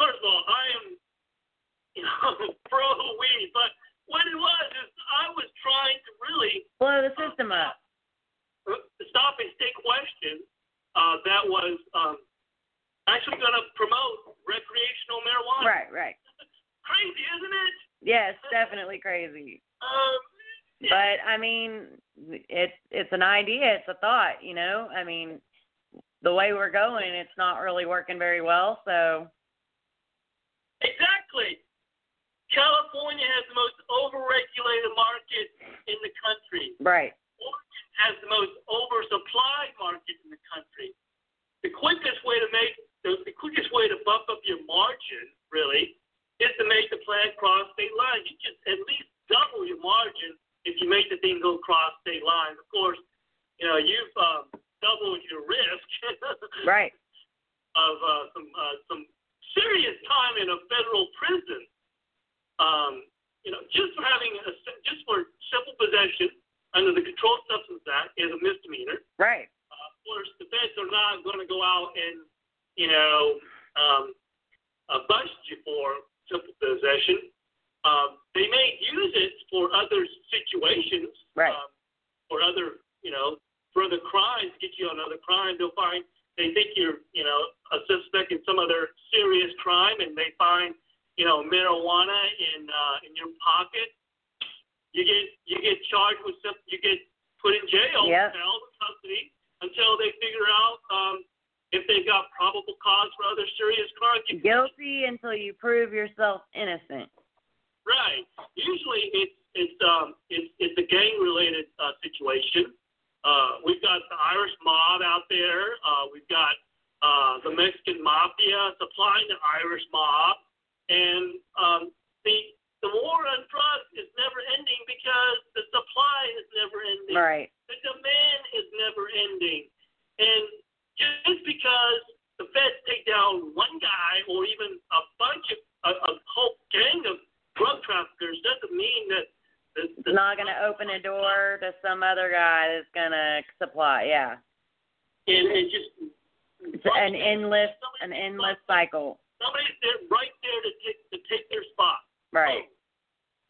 Speaker 5: First of all, I am, you know, pro weed, but what it was is I was trying to really
Speaker 3: Blow the system up.
Speaker 5: stop a state question uh, that was um, actually going to promote recreational marijuana.
Speaker 3: Right, right.
Speaker 5: Crazy, isn't it?
Speaker 3: Yes, definitely crazy.
Speaker 5: Um,
Speaker 3: But I mean, it's it's an idea, it's a thought, you know. I mean, the way we're going, it's not really working very well. So
Speaker 5: exactly. California has the most overregulated market in the country.
Speaker 3: right,
Speaker 5: Oregon has the most oversupplied market in the country. The quickest way to make the, the quickest way to bump up your margin, really, is to make the plant cross state lines. You just at least double your margin if you make the thing go cross state lines. Of course, you know you've um, doubled your risk
Speaker 3: right,
Speaker 5: of uh, some uh, some serious time in a federal prison. Um, you know, just for having a, just for simple possession under the Controlled Substance Act is a misdemeanor.
Speaker 3: right,
Speaker 5: Uh, of course, the feds are not going to go out and you know um, uh, bust you for simple possession. Um, they may use it for other situations,
Speaker 3: Right.
Speaker 5: um, or other you know for other crimes, get you on other crimes. They'll find they think you're you know a suspect in some other serious crime, and they find you know marijuana in uh, in your pocket. You get you get charged with some. You get put in jail,
Speaker 3: Yep.
Speaker 5: held in custody until they figure out um, if they've got probable cause for other serious crimes.
Speaker 3: Guilty until you prove yourself innocent.
Speaker 5: Right. Usually it's it's um it's it's a gang related uh, situation. Uh, we've got the Irish mob out there. Uh, we've got uh, the Mexican mafia supplying the Irish mob, and um, the the war on drugs is never ending because the supply is never ending.
Speaker 3: Right,
Speaker 5: The demand is never ending. And just because the feds take down one guy or even a bunch of a, a whole gang of drug traffickers doesn't mean that the, the
Speaker 3: it's not gonna open a door to some other guy that's gonna supply. Yeah,
Speaker 5: and, and just
Speaker 3: it's an endless, an endless cycle.
Speaker 5: somebody's there right there to take to take their spot.
Speaker 3: Right.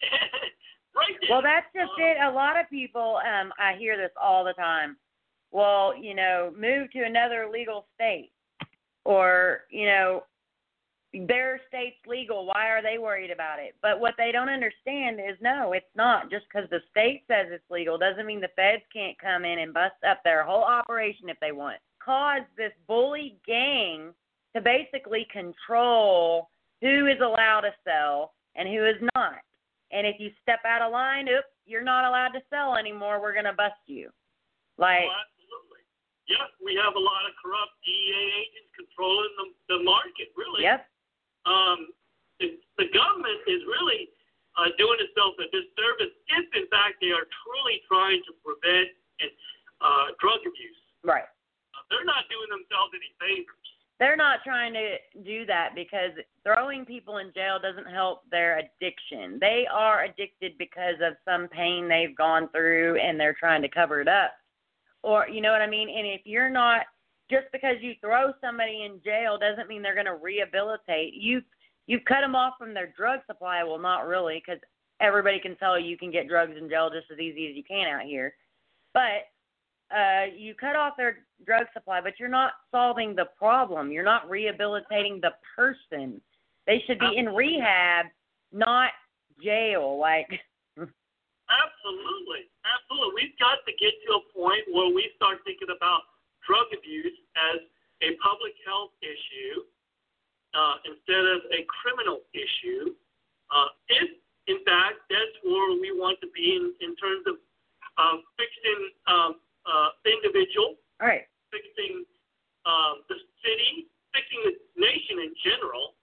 Speaker 5: right there.
Speaker 3: Well, that's just it. A lot of people, um, I hear this all the time. Well, you know, move to another legal state, or you know, their state's legal. Why are they worried about it? But what they don't understand is, no, it's not. Just because the state says it's legal doesn't mean the feds can't come in and bust up their whole operation if they want. Cause this bully gang to basically control who is allowed to sell and who is not. And if you step out of line, oops, you're not allowed to sell anymore. We're gonna bust you. Like.
Speaker 5: Yes, we have a lot of corrupt DEA agents controlling the, the market, really.
Speaker 3: yep,
Speaker 5: um, the, the government is really uh, doing itself a disservice if, in fact, they are truly trying to prevent uh, drug abuse.
Speaker 3: right.
Speaker 5: Uh, they're not doing themselves any favors.
Speaker 3: They're not trying to do that because throwing people in jail doesn't help their addiction. They are addicted because of some pain they've gone through and they're trying to cover it up. Or, you know what I mean? And if you're not, just because you throw somebody in jail doesn't mean they're going to rehabilitate. You you've cut them off from their drug supply. Well, not really, because everybody can tell you you can get drugs in jail just as easy as you can out here. But uh, you cut off their drug supply, but you're not solving the problem. You're not rehabilitating the person. They should be in rehab, not jail. Like,
Speaker 5: Absolutely. Absolutely. We've got to get to a point where we start thinking about drug abuse as a public health issue uh, instead of a criminal issue. Uh, if, in fact, that's where we want to be in, in terms of uh, fixing um, uh, the individual,
Speaker 3: all right,
Speaker 5: fixing um, the city, fixing the nation in general.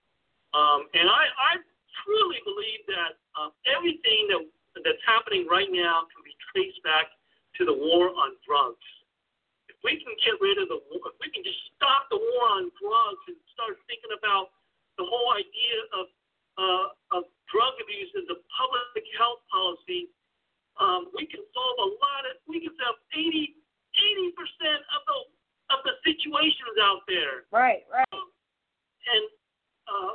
Speaker 5: Um, and I, I truly believe that uh, everything that that's happening right now can traced back to the war on drugs. If we can get rid of the war, if we can just stop the war on drugs and start thinking about the whole idea of uh, of drug abuse as a public health policy, um, we can solve a lot of we can solve 80 percent of the of the situations out there.
Speaker 3: right, right,
Speaker 5: And uh,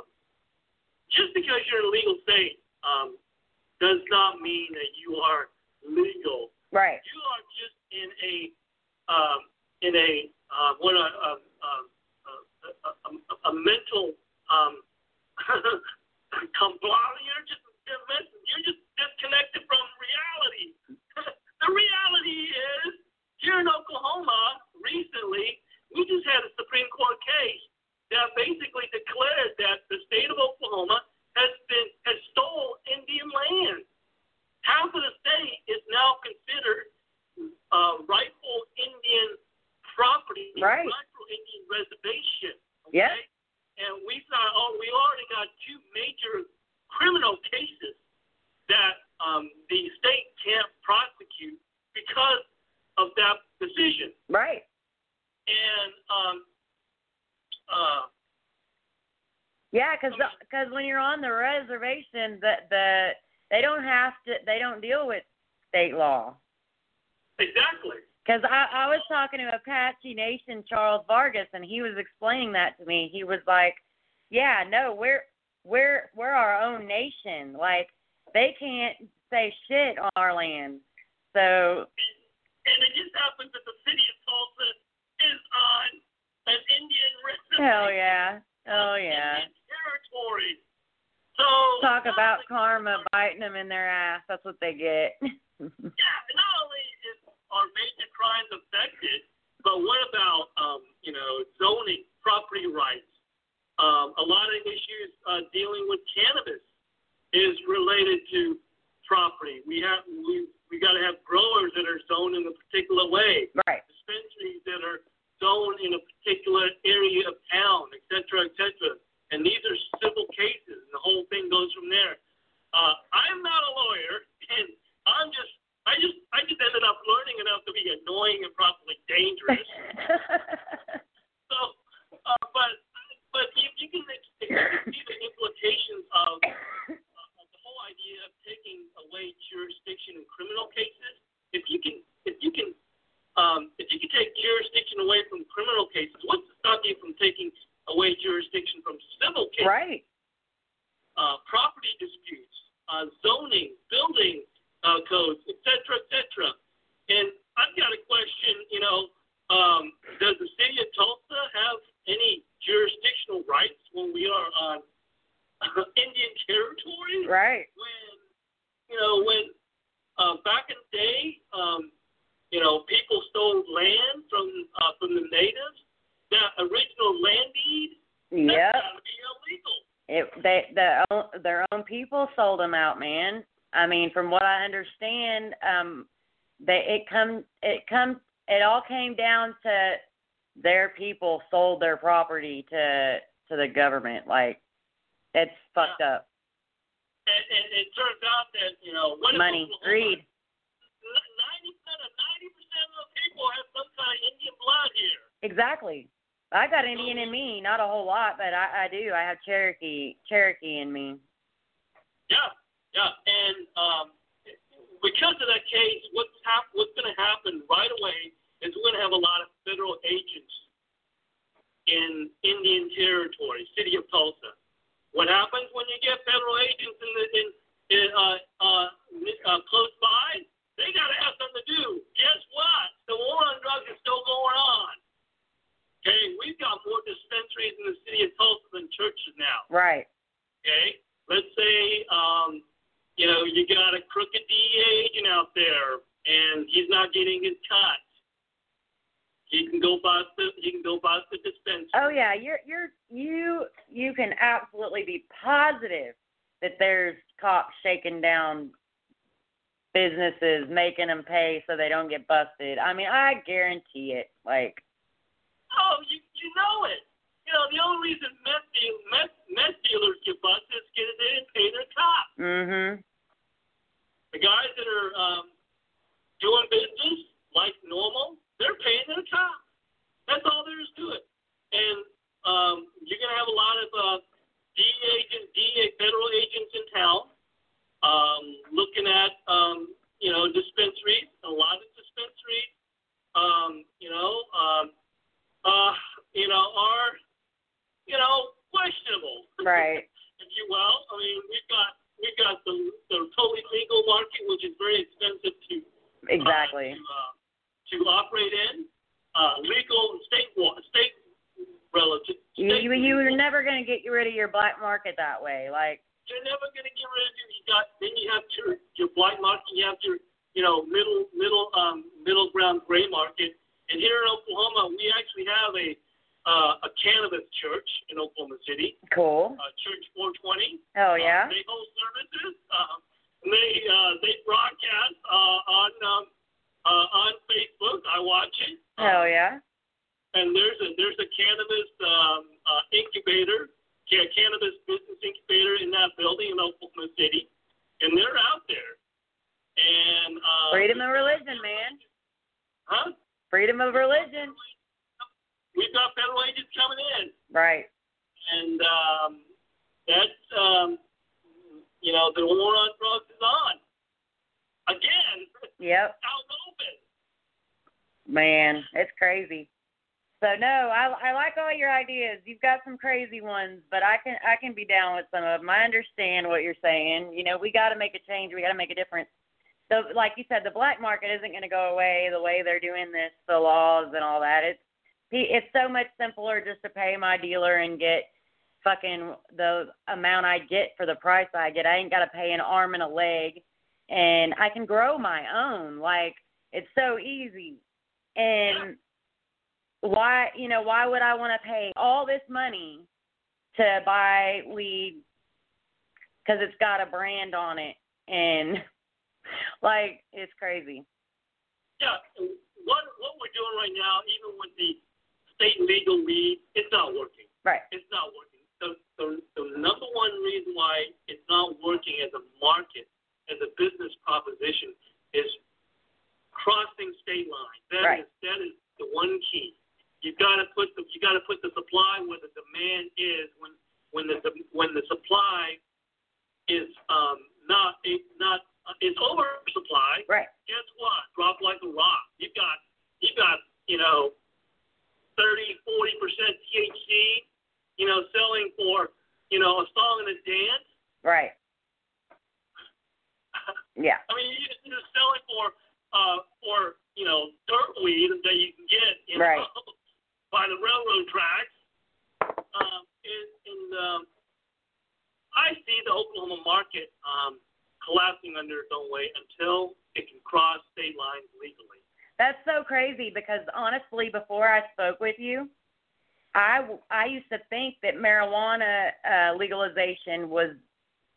Speaker 5: just because you're in a legal state um, does not mean that you are legal.
Speaker 3: right,
Speaker 5: You are just in a um, in a uh, what a, a, a, a, a, a mental um, comply. You're just you're just disconnected from reality. the reality is, here in Oklahoma, recently, we just had a Supreme Court case that basically declared that the state of Oklahoma has been has stole Indian land. Half of the state is now considered uh, rightful Indian property,
Speaker 3: Right.
Speaker 5: rightful Indian reservation. Okay?
Speaker 3: Yep.
Speaker 5: And we've got oh, we already got two major criminal cases that um, the state can't prosecute because of that decision.
Speaker 3: Right.
Speaker 5: And um, uh,
Speaker 3: Yeah, because because when you're on the reservation, the the they don't have to they don't deal with state law.
Speaker 5: exactly.
Speaker 3: Because I, I was talking to Apache Nation Charles Vargas, and he was explaining that to me. He was like, "Yeah, no, we're we're we're our own nation. Like they can't say shit on our land. So
Speaker 5: And it just happens that the city of Tulsa is on an Indian reservation.
Speaker 3: hell yeah, oh yeah.
Speaker 5: Indian territory. So
Speaker 3: Talk about
Speaker 5: only-
Speaker 3: karma biting them in their ass. That's what they get.
Speaker 5: Yeah, and not only is are major crimes affected, but what about um, you know zoning, property rights? Um, a lot of issues uh, dealing with cannabis is related to property. We have we we got to have growers that are zoned in a particular way,
Speaker 3: right.
Speaker 5: dispensaries that are zoned in a particular area of town, et cetera, et cetera. And these are civil cases, and the whole thing goes from there. Uh, I'm not a lawyer, and I'm just I just I just ended up learning enough to be annoying and probably dangerous. So, uh, but but you, you can ex- you can see the implications of, of the whole idea of taking away jurisdiction in criminal cases. If you can if you can um, if you can take jurisdiction away from criminal cases, what's to stop you from taking away jurisdiction from civil cases?
Speaker 3: right.
Speaker 5: uh, property disputes, uh, zoning, building uh, codes, et cetera, et cetera. And I've got a question, you know, um, does the city of Tulsa have any jurisdictional rights when we are on Indian territory?
Speaker 3: Right.
Speaker 5: When, you know, when uh, back in the day, um, you know, people stole land from uh, from the natives, that original land deed, that's
Speaker 3: Yep.
Speaker 5: gotta be illegal.
Speaker 3: It they the own- their own people sold them out, man. From what I understand, um, they it come it come it all came down to their people sold their property to to the government. Like it's fucked up.
Speaker 5: And, and it turns out that you know what
Speaker 3: Money,
Speaker 5: Oklahoma-
Speaker 3: greed.
Speaker 5: Ninety percent of ninety percent of the people have some kind of Indian blood here.
Speaker 3: Exactly. I got Indian in me, not a whole lot, but I, I do. I have Cherokee Cherokee in me.
Speaker 5: Yeah, yeah, and um, because of that case, what's hap- what's going to happen right away is we're going to have a lot of federal agents in Indian territory, city of Tulsa. What happens when you get federal agents in the in, in uh, uh, uh, close by? They got to have something to do. Guess what? The war on drugs is still going on. Okay, we've got more dispensaries in the city of Tulsa than churches now.
Speaker 3: Right.
Speaker 5: Okay, let's say um, you know you got a crooked DEA agent out there, and he's not getting his cut. He can go bust the he can go bust the dispensary.
Speaker 3: Oh yeah, you're you're you you can absolutely be positive that there's cops shaking down businesses, making them pay so they don't get busted. I mean, I guarantee it. Like,
Speaker 5: Oh, you you know it. You know the only reason meth deal, meth, meth dealers get busted is because they didn't pay their cops.
Speaker 3: mhm.
Speaker 5: The guys that are um, doing business like normal, they're paying their cops. That's all there is to it. And um, you're going to have a lot of uh, DEA agents, DEA federal agents in town um, looking at, um, you know, dispensaries, a lot of dispensaries, um, you know, um, uh, you know, are, you know, questionable
Speaker 3: Right.
Speaker 5: if you will. I mean, we've got we've got the the totally legal market, which is very expensive to
Speaker 3: Exactly.
Speaker 5: uh, to, uh, to operate in. Uh, legal state state relative.
Speaker 3: You you, you were never gonna get rid of your black market that way. Like
Speaker 5: You're never gonna get rid of it. You got then you have your your black market. You have your you know middle middle um middle ground gray market. And here in Oklahoma, we actually have a uh, a cannabis church in Oklahoma City,
Speaker 3: cool.
Speaker 5: uh, Church 420.
Speaker 3: Oh yeah.
Speaker 5: Uh, they hold services. Uh, and they uh, they broadcast uh, on um, uh, on Facebook. I watch it.
Speaker 3: Oh yeah.
Speaker 5: And there's a there's a cannabis um, uh, incubator, ca- cannabis business incubator in that building in Oklahoma City, and they're out there. And uh,
Speaker 3: Freedom of religion, man.
Speaker 5: Huh?
Speaker 3: Freedom of religion.
Speaker 5: We've got federal agents coming in.
Speaker 3: Right.
Speaker 5: and um, that's um, you know the war on drugs is on again
Speaker 3: Yep.
Speaker 5: out open.
Speaker 3: Man, it's crazy. So no, I I like all your ideas. You've got some crazy ones, but I can I can be down with some of them. I understand what you're saying. You know, we got to make a change. We got to make a difference. So, like you said, the black market isn't going to go away the way they're doing this, the laws and all that. It's it's so much simpler just to pay my dealer and get fucking the amount I get for the price I get. I ain't got to pay an arm and a leg, and I can grow my own. Like it's so easy. And why, you know, why would I want to pay all this money to buy weed because it's got a brand on it and like it's crazy.
Speaker 5: Yeah, what what we're doing right now, even with the state legal weed, it's not working.
Speaker 3: Right.
Speaker 5: It's not working. The the, the number one reason why it's not working as a market, as a business proposition, is crossing state lines. That
Speaker 3: Right.
Speaker 5: is that is the one key. You got to put the you got to put the supply where the demand is. When when the when the supply is um not a, not uh, is oversupply,
Speaker 3: Right.
Speaker 5: guess what? Drop like a rock. You've got you've got, you know, thirty, forty percent THC, you know, selling for, you know, a song and a dance.
Speaker 3: Right. Yeah.
Speaker 5: I mean you you're selling for uh for, you know, dirt weed that you can get, you know,
Speaker 3: Right.
Speaker 5: by the railroad tracks. Um and, and um I see the Oklahoma market um collapsing under its own weight until it can cross state lines.
Speaker 3: That's so crazy because honestly, before I spoke with you, I I used to think that marijuana uh, legalization was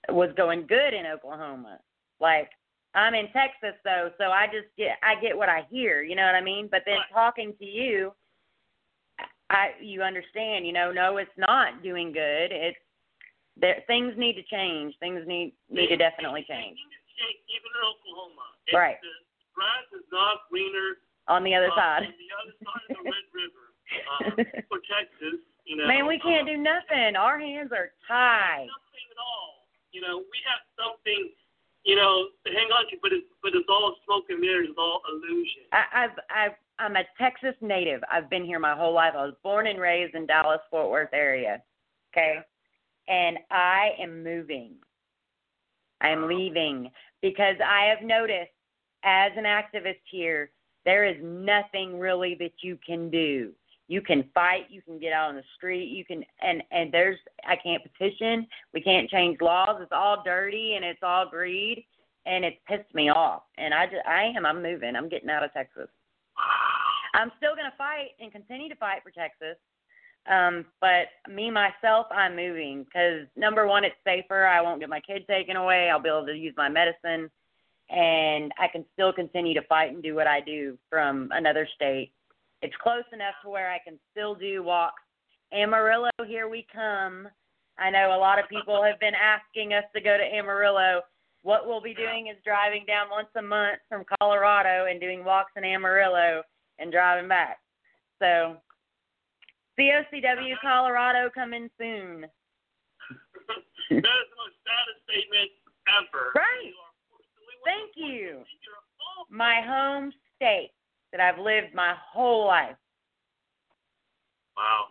Speaker 3: was going good in Oklahoma. Like I'm in Texas though, so I just get I get what I hear. You know what I mean? But then talking to you, I you understand. You know, no, it's not doing good. It's there. Things need to change. Things need need to definitely change.
Speaker 5: Things need to change even in Oklahoma.
Speaker 3: Right.
Speaker 5: The grass is not greener
Speaker 3: On the other
Speaker 5: uh,
Speaker 3: side.
Speaker 5: on the other side of the Red River uh, for Texas. You know,
Speaker 3: Man, we can't
Speaker 5: uh,
Speaker 3: do nothing. Our hands are tied.
Speaker 5: nothing at all. You know, we have something, you know, to hang on to, but it's but it's all smoke and mirrors, it's all illusion.
Speaker 3: I, I've I've I'm a Texas native. I've been here my whole life. I was born and raised in Dallas Fort Worth area. Okay. And I am moving. I am leaving because I have noticed as an activist here, there is nothing really that you can do. You can fight, you can get out on the street, you can and and there's I can't petition, we can't change laws. It's all dirty and it's all greed and it's pissed me off. And I just I am I'm moving. I'm getting out of Texas. I'm still going to fight and continue to fight for Texas. Um, but me myself, I'm moving because number one, it's safer. I won't get my kid taken away. I'll be able to use my medicine, and I can still continue to fight and do what I do from another state. It's close enough to where I can still do walks. Amarillo, here we come. I know a lot of people have been asking us to go to Amarillo. What we'll be doing is driving down once a month from Colorado and doing walks in Amarillo and driving back. So, COCW Colorado coming soon.
Speaker 5: that is the most saddest statement ever.
Speaker 3: Right. Thank you.
Speaker 5: You're a fool.
Speaker 3: My home state that I've lived my whole life.
Speaker 5: Wow.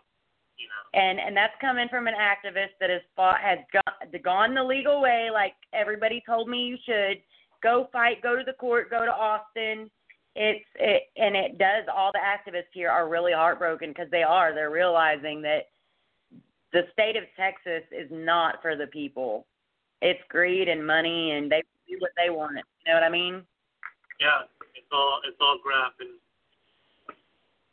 Speaker 5: You know.
Speaker 3: and and that's coming from an activist that has fought has gone, gone the legal way like everybody told me you should go fight go to the court go to austin it's it and it does all the activists here are really heartbroken because they are they're realizing that the state of Texas is not for the people. It's greed and money and they do what they want. You know what I mean?
Speaker 5: Yeah, it's all it's all graft and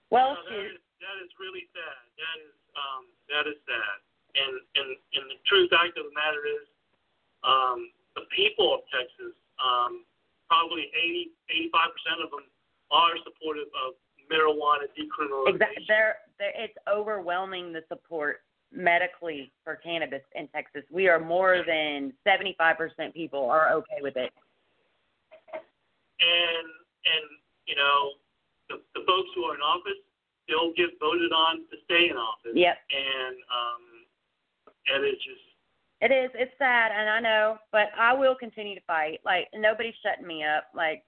Speaker 3: Well,
Speaker 5: No, that
Speaker 3: shoot.
Speaker 5: is that is really sad. That is um that is sad. And and and the true fact of the matter is, um, the people of Texas, um, probably 80 85 percent of them are supportive of marijuana decriminalization.
Speaker 3: Exactly. There, there, it's overwhelming the support medically for cannabis in Texas. We are more than 75% people are okay with it.
Speaker 5: And and you know, the the folks who are in office still get voted on to stay in office.
Speaker 3: Yep.
Speaker 5: And um, and it's just
Speaker 3: It is. It's sad, and I know, but I will continue to fight. Like nobody's shutting me up. Like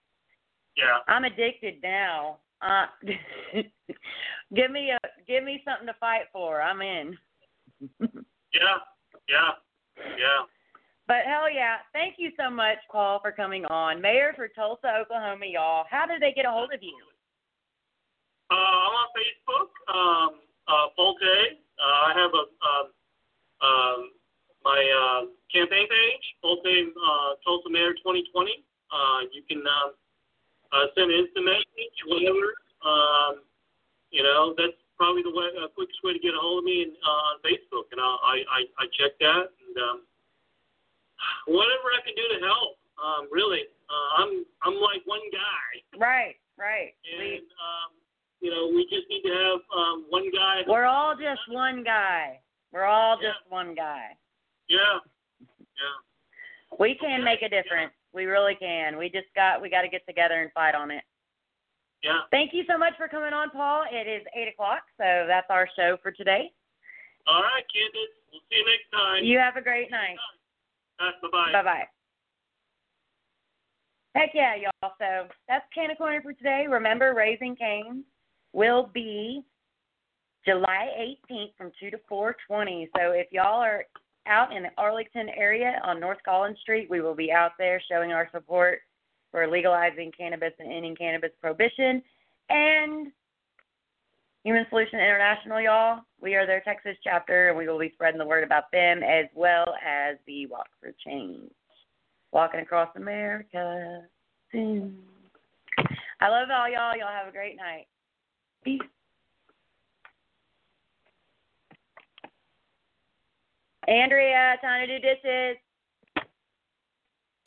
Speaker 5: yeah.
Speaker 3: I'm addicted now. Uh, give me a give me something to fight for. I'm in.
Speaker 5: Yeah. Yeah. Yeah.
Speaker 3: But hell yeah, thank you so much, Paul, for coming on. Mayor for Tulsa, Oklahoma, y'all. How did they get a hold of you?
Speaker 5: Uh, I'm on Facebook, um, uh, Paul Tay. Uh, I have a um, um, my uh, campaign page, Paul Tay uh, Tulsa Mayor 2020. Uh, you can um, uh, send an instant message, whatever. Um, you know, that's probably the way, uh, quickest way to get a hold of me in, uh, on Facebook, and I'll, I, I I check that and um, whatever I can do to help. Um, really, uh, I'm I'm like one guy.
Speaker 3: Right, right.
Speaker 5: And um, you know, we just need to have um, one guy.
Speaker 3: we're all just one guy. We're all
Speaker 5: Yeah.
Speaker 3: just one guy.
Speaker 5: Yeah, yeah,
Speaker 3: We can make a difference. We really can. We just got we got to get together and fight on it.
Speaker 5: Yeah.
Speaker 3: Thank you so much for coming on, Paul. It is eight o'clock, so that's our show for today.
Speaker 5: All right, Candis. We'll see you next time.
Speaker 3: You have a great night.
Speaker 5: bye bye.
Speaker 3: Bye bye. Heck yeah, y'all. So that's Canna Corner for today. Remember, Raising Canes will be July 18th from 2 to 4:20. So if y'all are out in the Arlington area on North Collins Street, we will be out there showing our support for legalizing cannabis and ending cannabis prohibition. And Human Solution International, y'all, we are their Texas chapter, and we will be spreading the word about them as well as the Walk for Change. Walking across America soon. I love all y'all. Y'all have a great night. Peace. Andrea, time to do dishes.